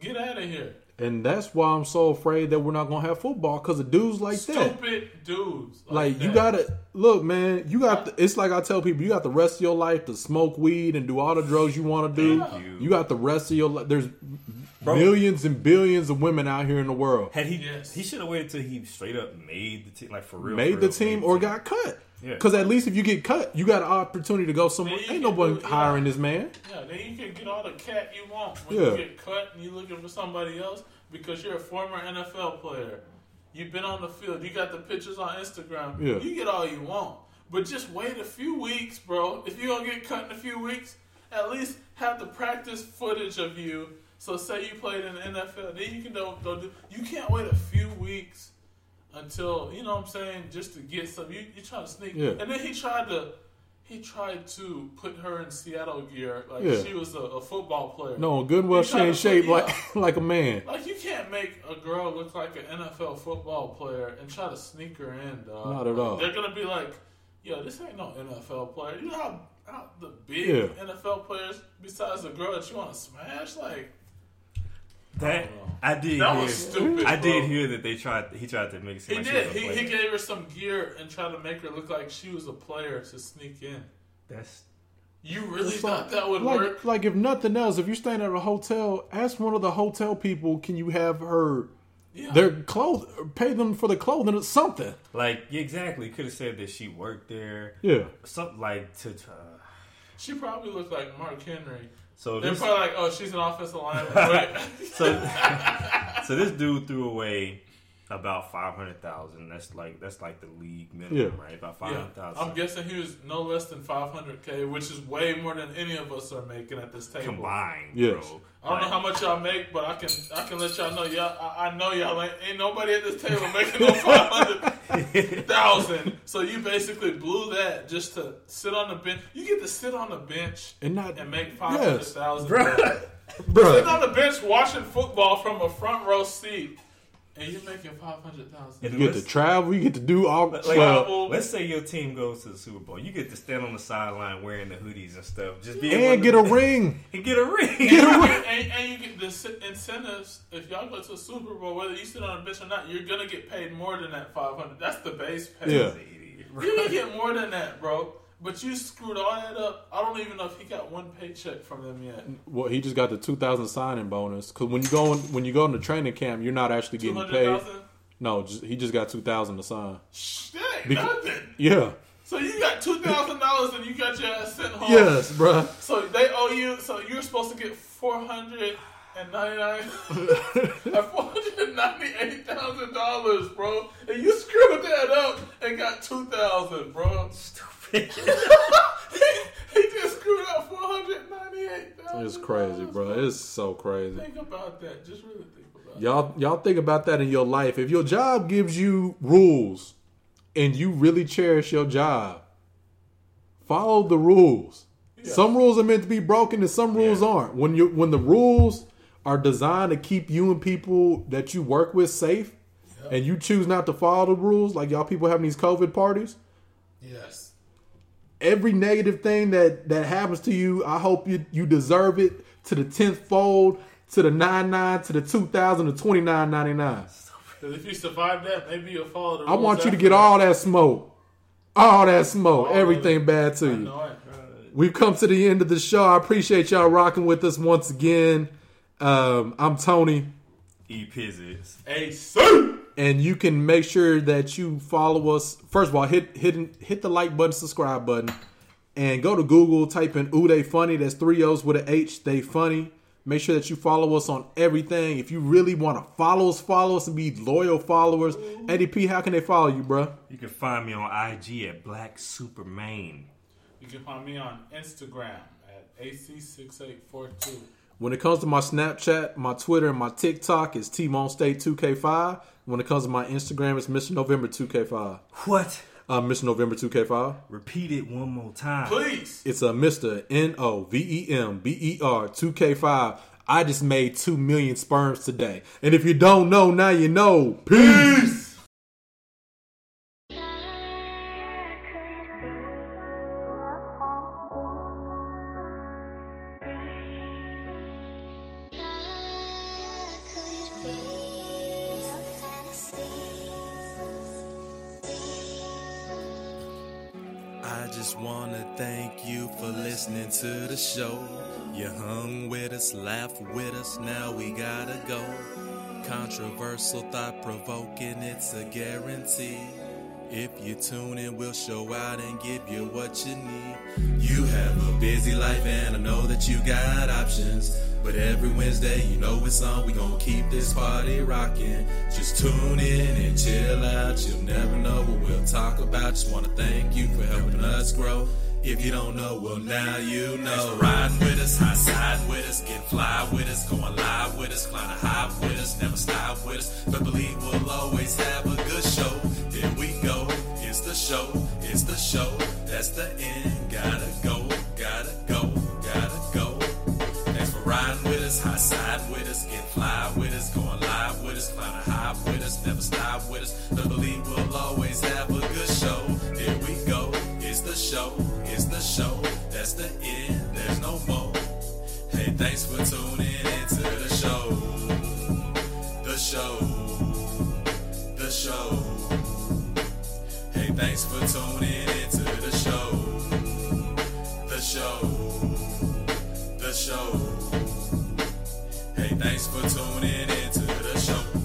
Get out of here. And that's why I'm so afraid that we're not gonna have football because of dudes like that. Stupid dudes. Like you that. gotta look, man. You got. The, it's like I tell people, you got the rest of your life to smoke weed and do all the drugs you want to do. Thank you. got the rest of your life. There's Bro. millions and billions of women out here in the world. Had he just he should have waited till he straight up made the team, like for real. made for the team made or the got cut. Yeah. Because at least if you get cut, you got an opportunity to go somewhere. Ain't nobody hiring this man. Yeah, then you can get all the cat you want when Yeah. you get cut and you're looking for somebody else because you're a former NFL player. You've been on the field. You got the pictures on Instagram. Yeah. You get all you want. But just wait a few weeks, bro. If you're going to get cut in a few weeks, at least have the practice footage of you. So say you played in the NFL. Then you can go, go do. You can't wait a few weeks until, you know what I'm saying, just to get some. You you trying to sneak. Yeah. And then he tried to. He tried to put her in Seattle gear like Yeah. she was a, a football player. No, good she ain't shaped like (laughs) like a man. Like you can't make a girl look like an NFL football player and try to sneak her in, dog. Not at all. They're gonna be like, "Yo, this ain't no NFL player." You know how, how the big Yeah. NFL players, besides the girl that you want to smash, like That I did. That hear, was stupid, I did bro. hear that they tried. He tried to make it He like did. He, he gave her some gear and tried to make her look like she was a player to sneak in. That's You really It's thought like- that would like, work? Like if nothing else, if you're staying at a hotel, ask one of the hotel people, can you have her Yeah. their clothes pay them for the clothing or something? like exactly. Could have said that she worked there. Yeah. something like to. to uh, She probably looked like Mark Henry. So they're this- probably like, "Oh, she's an offensive lineman." (laughs) So, so this dude threw away about five hundred thousand. That's like that's like the league minimum, Yeah. right? About five hundred thousand. Yeah. I'm guessing he was no less than 500k, which is way more than any of us are making at this table Combined, Yes. bro. I don't know how much y'all make, but I can I can let y'all know y'all. I, I know y'all ain't, ain't nobody at this table making no 500,000. So you basically blew that just to sit on the bench. You get to sit on the bench And not and make 500,000. Bruh. Sitting on the bench watching football from a front row seat, and you're making 500,000. You get to travel, you get to do all Like, well, let's say your team goes to the Super Bowl. You get to stand on the sideline wearing the hoodies and stuff. Just be and get to- a (laughs) ring. and get a ring. and, you (laughs) get, and, and you get the incentives. If y'all go to a Super Bowl, whether you sit on a bench or not, you're gonna get paid more than that 500. That's the base pay. Yeah. You're gonna get more than that, bro. But you screwed all that up. I don't even know if he got one paycheck from them yet. Well, he just got the two thousand signing bonus because when you go in, when you go into training camp, you're not actually getting paid. 200,000? No, just, he just got two thousand to sign. That ain't Bec- nothing. Yeah. So you got two thousand dollars and you got your ass sent home. Yes, bro. So they owe you. So you're supposed to get four hundred and ninety nine, (laughs) four hundred ninety eight thousand dollars, bro. And you screwed that up and got two thousand, bro. Stupid. (laughs) he just screwed up four hundred ninety eight thousand. It's crazy, bro. It's so crazy. Think about that. Just really think about. it. Y'all, y'all think about that in your life. If your job gives you rules and you really cherish your job, follow the rules. Some rules are meant to be broken and some rules aren't. When you when the rules are designed to keep you and people that you work with safe, and you choose not to follow the rules, like y'all people having these COVID parties, Yes. Every negative thing that that happens to you, I hope you you deserve it to the tenth fold, to the nine nine, to the two thousand, to twenty nine ninety nine. Because if you survive that, maybe you'll follow the. I want you to get that. all that smoke, all that smoke, All everything bad to I you. know it. We've come to the end of the show. I appreciate y'all rocking with us once again. Um, I'm Tony. E Pizzits. Hey, sir. And you can make sure that you follow us. First of all, hit hit hit the like button, subscribe button, and go to Google, type in "Ooh They Funny." That's three O's with an H. They funny. Make sure that you follow us on everything. If you really want to follow us, follow us and be loyal followers. Eddie P, how can they follow you, bro? You can find me on IG at Black Superman. You can find me on Instagram at AC6842. When it comes to my Snapchat, my Twitter, and my TikTok, it's T-Mone State 2K5. When it comes to my Instagram, it's Mr. November 2K5. What? Uh, Mr. November 2K5. Repeat it one more time. Please. It's a Mr. N O V E M B E R 2K5. I just made 2 million sperms today. And if you don't know, now you know. Peace. I Controversial, thought provoking, it's a guarantee. If you tune in, we'll show out and give you what you need. You have a busy life, and I know that you got options. But every Wednesday, you know it's on. We gon' keep this party rocking. Just tune in and chill out. You'll never know what we'll talk about. Just wanna thank you for helping us grow. If you don't know, well now you know. Riding with us, high side with us, get fly with us, going live with us, climb high with us, never stop with us. But believe we'll always have a good show. Here we go, it's the show, it's the show. That's the end. Gotta go, gotta go, gotta go. Thanks for riding with us, high side with us, get fly with us, going live with us, climb high with us, never stop with us. But believe we'll that's the end. There's no more. Hey, thanks for tuning into the show. The show. The show. Hey, thanks for tuning into the show. The show. The show. Hey, thanks for tuning into the show.